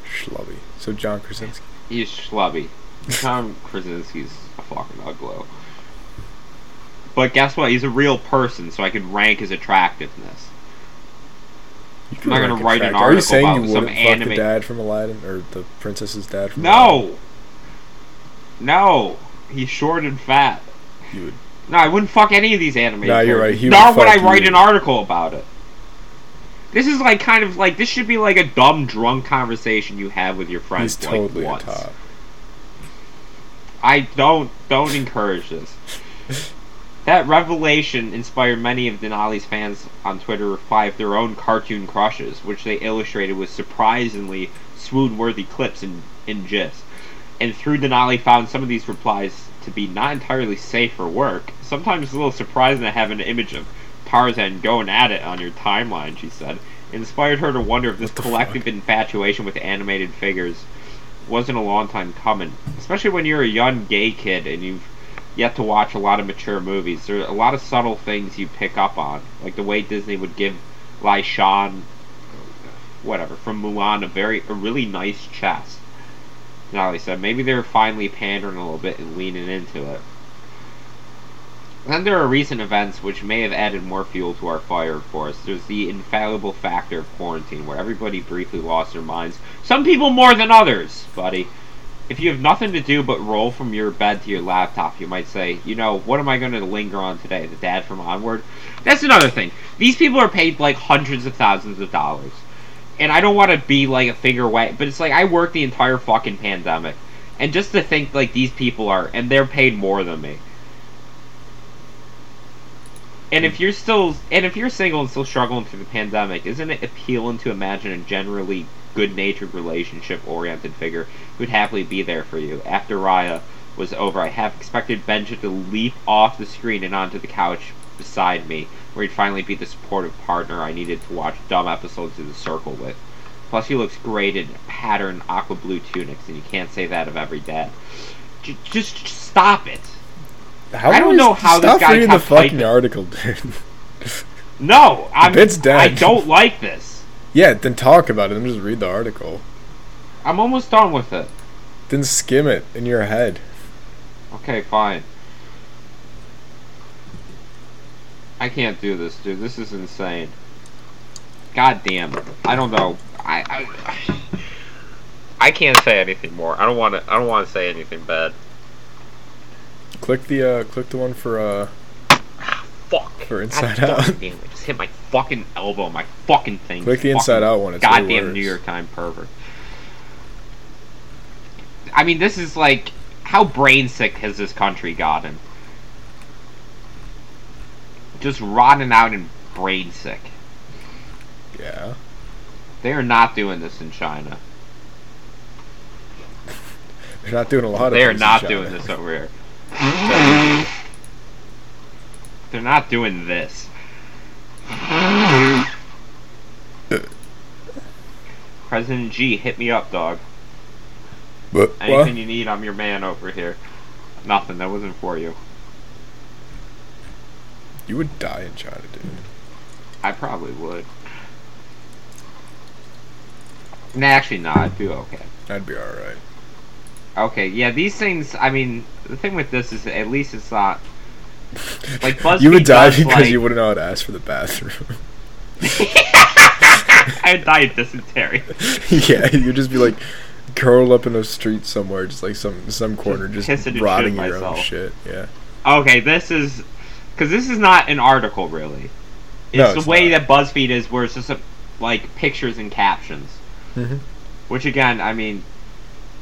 Schlubby. So John Krasinski. He's schlubby. John Krasinski's a fucking uglo. But guess what? He's a real person, so I can rank his attractiveness. I'm not gonna write an attractive. Are you article saying about you some wouldn't fuck anime- the dad from Aladdin or the princess's dad from Aladdin? No, no, he's short and fat. You would. No, I wouldn't fuck any of these animated. No, you're right. He Nor would would I write you. an article about it. This is like kind of like this should be like a dumb drunk conversation you have with your friends. He's like, totally once. top. I don't don't encourage this. That revelation inspired many of Denali's fans on Twitter to reply with their own cartoon crushes, which they illustrated with surprisingly swoon-worthy clips and, and gifs. And through Denali found some of these replies to be not entirely safe for work. Sometimes it's a little surprising to have an image of Tarzan going at it on your timeline, she said. It inspired her to wonder if this collective infatuation with animated figures wasn't a long time coming. Especially when you're a young gay kid and you've yet to watch a lot of mature movies. There are a lot of subtle things you pick up on, like the way Disney would give Li Shang, whatever, from Mulan, a very a really nice chest. Nolly said maybe they're finally pandering a little bit and leaning into it. Then there are recent events which may have added more fuel to our fire, of course. There's the infallible factor of quarantine, where everybody briefly lost their minds. Some people more than others, buddy. If you have nothing to do but roll from your bed to your laptop, you might say, you know, what am I going to linger on today? The dad from Onward? That's another thing. These people are paid like hundreds of thousands of dollars. And I don't want to be like a finger figurehead, but it's like I worked the entire fucking pandemic. And just to think like these people are, and they're paid more than me. And if you're still, and if you're single and still struggling through the pandemic, isn't it appealing to imagine a generally good-natured, relationship-oriented figure who'd happily be there for you after Raya was over? I half expected Benja to leap off the screen and onto the couch beside me, where he'd finally be the supportive partner I needed to watch dumb episodes of The Circle with. Plus, he looks great in patterned aqua blue tunics, and you can't say that of every dad. J- just, just stop it. How I don't know how this stop guy reading the fucking typing. article, dude. No, I'm. bit's dead. I don't like this. Yeah, then talk about it. Then just read the article. I'm almost done with it. Then skim it in your head. Okay, fine. I can't do this, dude. This is insane. God damn. It. I don't know. I I, I can't say anything more. I don't want to. I don't want to say anything bad. Click the uh, click the one for uh, Fuck. For Inside God Out. Damn, I just hit my fucking elbow. My fucking thing. click the Inside Out one. It's goddamn. New York Times pervert. I mean, this is like how brain sick has this country gotten? Just rotting out and brain sick. Yeah. They are not doing this in China. They're not doing a lot of. They are not doing this over here. They're not doing this. President G, hit me up, dog. But Anything what? you need, I'm your man over here. Nothing, that wasn't for you. You would die in China, dude. I probably would. Nah, actually, no, I'd do okay. I'd be all right. Okay, yeah, these things, I mean, the thing with this is at least it's not. Like, BuzzFeed you would die because like- you wouldn't know how to ask for the bathroom. I'd die of dysentery. yeah, you'd just be like curled up in a street somewhere, just like some some corner, just and rotting your own shit. Yeah. Okay, this is. Because this is not an article, really. It's No, the way not. that BuzzFeed is, where it's just a, like pictures and captions. Mhm. Which again, I mean,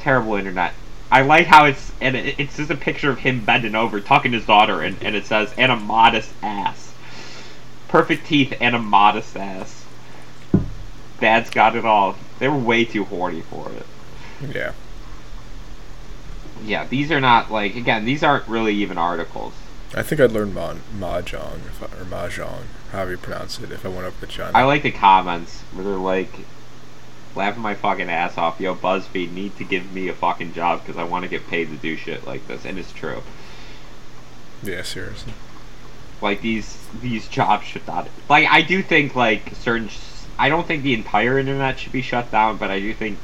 terrible internet. I like how it's and it's just a picture of him bending over, tucking his daughter, and, and it says "and a modest ass." Perfect teeth and a modest ass. Dad's got it all. They were way too horny for it. Yeah. Yeah, these are not like again. These aren't really even articles. I think I'd learn ma- mahjong if I, or mahjong, however you pronounce it, if I went up to China. I like the comments where they're like laughing my fucking ass off. Yo, BuzzFeed need to give me a fucking job because I want to get paid to do shit like this, and it's true. yeah, seriously. Like these these jobs should not. Like I do think like certain. I don't think the entire internet should be shut down, but I do think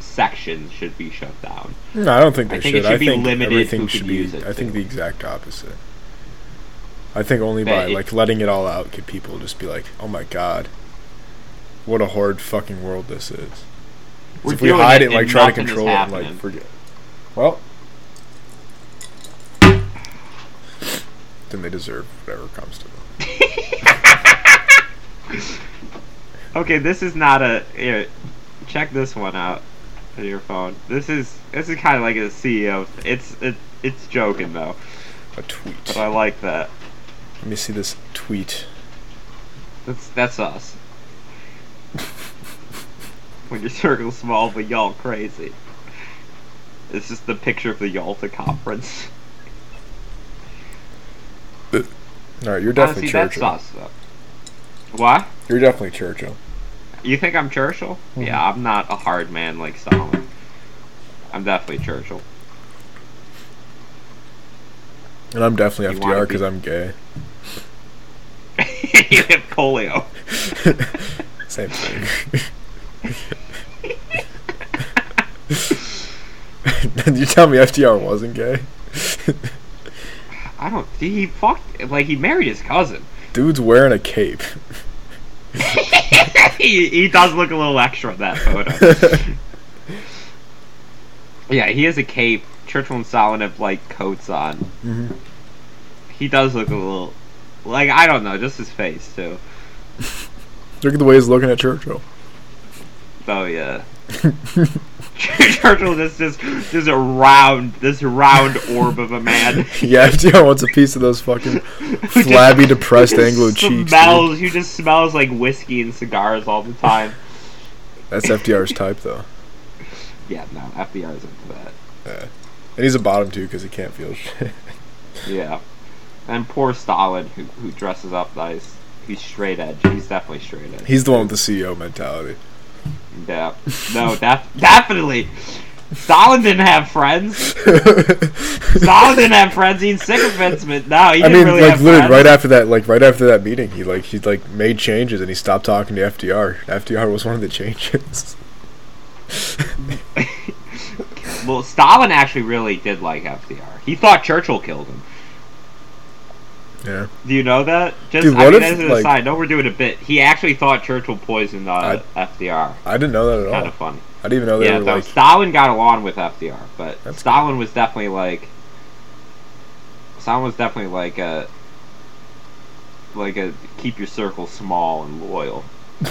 sections should be shut down. No, I don't think I they think it should. I be think limited everything who should be. use it, I think too. the exact opposite. I think only That by it- like letting it all out could people just be like, "Oh my god, what a horrid fucking world this is." If we hide it it and like try to control it and like forget. Well, then they deserve whatever comes to them. Okay, this is not a. Here, check this one out on your phone. This is this is kind of like a CEO. It's it, it's joking though, A tweet. but I like that. Let me see this tweet. That's that's us. when your circle's small but y'all crazy. It's just the picture of the Yalta conference. All right, you're definitely Honestly, that's Churchill. us though. What? You're definitely Churchill. You think I'm Churchill? Mhm. Yeah, I'm not a hard man like Stalin. I'm definitely Churchill. And I'm definitely You FDR be- because I'm gay. you have polio. Same thing. you tell me FDR wasn't gay? I don't. He fucked. Like he married his cousin. Dude's wearing a cape. he, he does look a little extra in that photo. yeah, he has a cape. Churchill and Stalin have like coats on. hmm He does look a little. Like I don't know, just his face too. Look at the way he's looking at Churchill. Oh yeah. Churchill is just just a round, this round orb of a man. yeah, FDR wants a piece of those fucking flabby, depressed Who Anglo just cheeks. dude. Smells. Who just smells like whiskey and cigars all the time. That's FDR's type, though. Yeah, no, FDR is into that. Yeah. And he's a bottom too because he can't feel shit. Yeah. And poor Stalin, who, who dresses up nice. He's straight edge. He's definitely straight edge. He's the one with the CEO mentality. Yeah. No, def- definitely. Stalin didn't have friends. Stalin didn't have friends. He's sycophants, but no, he I didn't mean, really like have literally friends. right after that, like right after that meeting, he like he like made changes and he stopped talking to FDR. FDR was one of the changes. Well, Stalin actually really did like FDR. He thought Churchill killed him. Yeah. Do you know that? Just Dude, I mean, if, as an like- aside, no, we're doing a bit. He actually thought Churchill poisoned uh, I- FDR. I didn't know that at Kind all. of funny. I didn't even know that. yeah, like. Stalin got along with FDR, but That's Stalin was definitely like Stalin was definitely like a like a keep your circle small and loyal.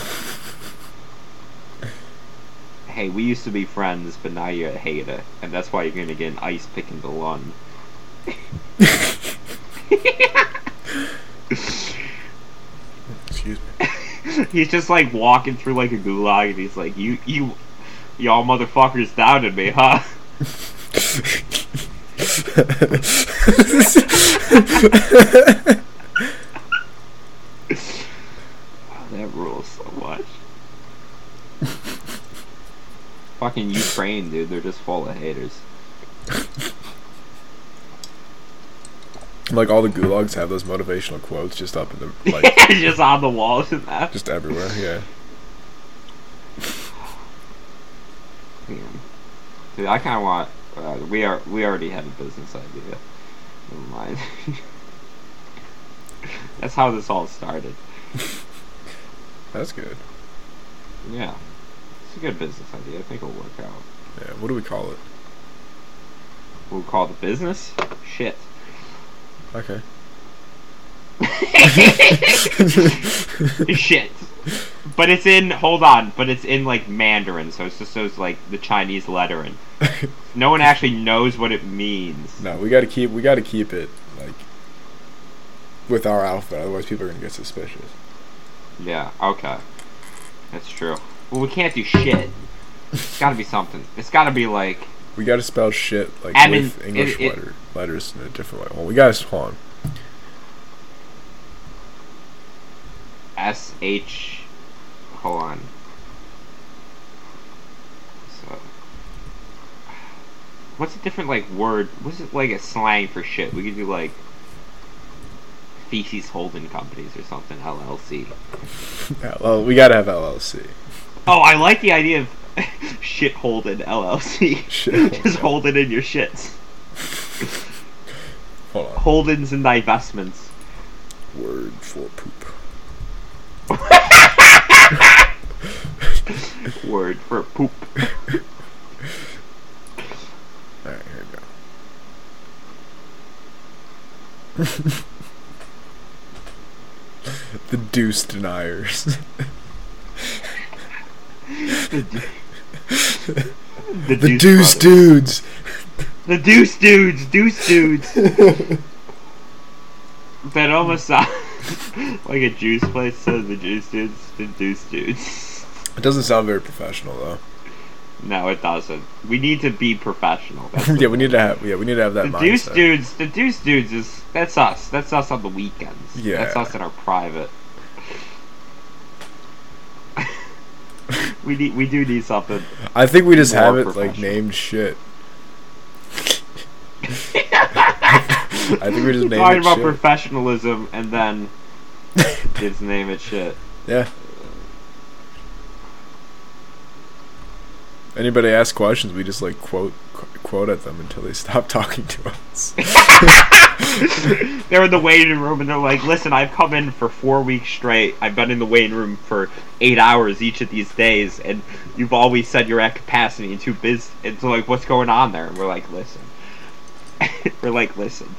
hey, we used to be friends, but now you're a hater, and that's why you're gonna get an ice pick in the lung. Excuse me. he's just like walking through like a gulag, and he's like, "You, you, y'all motherfuckers doubted me, huh?" Wow, that rules so much. Fucking Ukraine, dude. They're just full of haters. like all the gulags have those motivational quotes just up in the like just on the walls and that. just everywhere. Yeah. Man. Dude, I kind of want. Uh, we are. We already had a business idea. Never mind. That's how this all started. That's good. Yeah, it's a good business idea. I think it'll work out. Yeah. What do we call it? We'll call it the business. Shit. Okay. Shit. But it's in. Hold on. But it's in like Mandarin, so it's just those like the Chinese lettering. No one actually knows what it means. no, we got to keep we got to keep it like with our alphabet. Otherwise, people are gonna get suspicious. Yeah. Okay. That's true. Well, we can't do shit. It's got to be something. It's got to be like We gotta spell shit like with English it- it- letter, letters in a different way. Well, we gotta hold on. S H. Hold on. So, what's a different like word? What's it like a slang for shit? We could do like feces holding companies or something. LLC. Yeah, well, we gotta have LLC. Oh, I like the idea of shit holding LLC. Shit Just hold it in your shits. Hold on. Holdings and divestments. Word for poop. Word for poop. Alright, here we go. the deuce deniers. The, the Deuce deuce dudes. The Deuce Dudes, Deuce Dudes. that almost sounds like a juice place says the Juice Dudes, the Deuce Dudes. It doesn't sound very professional though. No, it doesn't. We need to be professional. Yeah, we need to have yeah, we need to have that the mindset. Deuce Dudes, the Deuce Dudes is that's us. That's us on the weekends. Yeah. That's us in our private. We need we do need something. I think we just have it like named shit. I think we just name talking it about shit. professionalism and then just name it shit. yeah. Anybody ask questions, we just like quote qu- quote at them until they stop talking to us. they're in the waiting room and they're like, "Listen, I've come in for four weeks straight. I've been in the waiting room for eight hours each of these days, and you've always said you're at capacity and too busy. And so, like, what's going on there?" And we're like, "Listen." we're like, "Listen."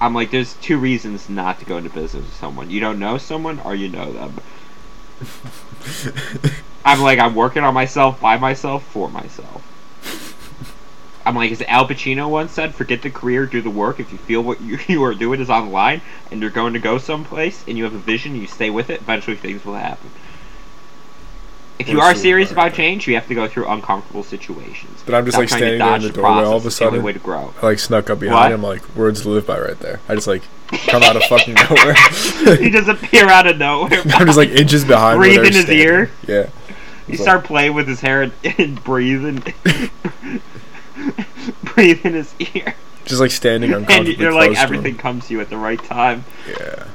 I'm like, there's two reasons not to go into business with someone. You don't know someone, or you know them. I'm like, I'm working on myself, by myself, for myself. I'm like, as Al Pacino once said, forget the career, do the work. If you feel what you, you are doing is online and you're going to go someplace and you have a vision, you stay with it, eventually things will happen. If you We're serious about change, you have to go through uncomfortable situations. But I'm just Stop like standing there in the doorway all of a process. It's only sudden. way to grow. I like snuck up What? behind him, like words to live by right there. I just like come out of fucking nowhere. he just appear out of nowhere. I'm just like inches behind. Breathe in his standing. ear? Yeah. You It's start playing with his hair and, and breathing. breathe in his ear. Just like standing And you're like, everything comes to you at the right time. Yeah.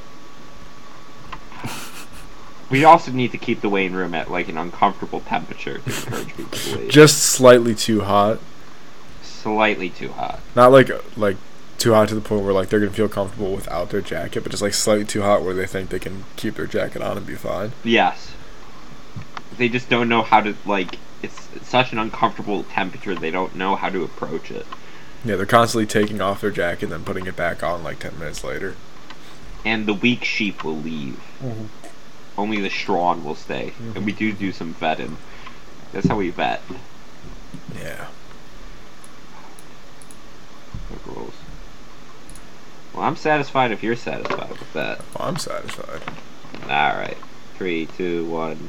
We also need to keep the waiting room at like an uncomfortable temperature to encourage people to leave. Just slightly too hot. slightly too hot. Not like like too hot to the point where like they're gonna feel comfortable without their jacket, but just like slightly too hot where they think they can keep their jacket on and be fine. Yes. They just don't know how to like. It's, it's such an uncomfortable temperature. They don't know how to approach it. Yeah, they're constantly taking off their jacket and then putting it back on like ten minutes later. And the weak sheep will leave. Mm-hmm. Only the strong will stay. And mm-hmm. we do do some vetting. That's how we vet. Yeah. rules. Well, I'm satisfied if you're satisfied with that. Well, I'm satisfied. Alright. Three, two, one.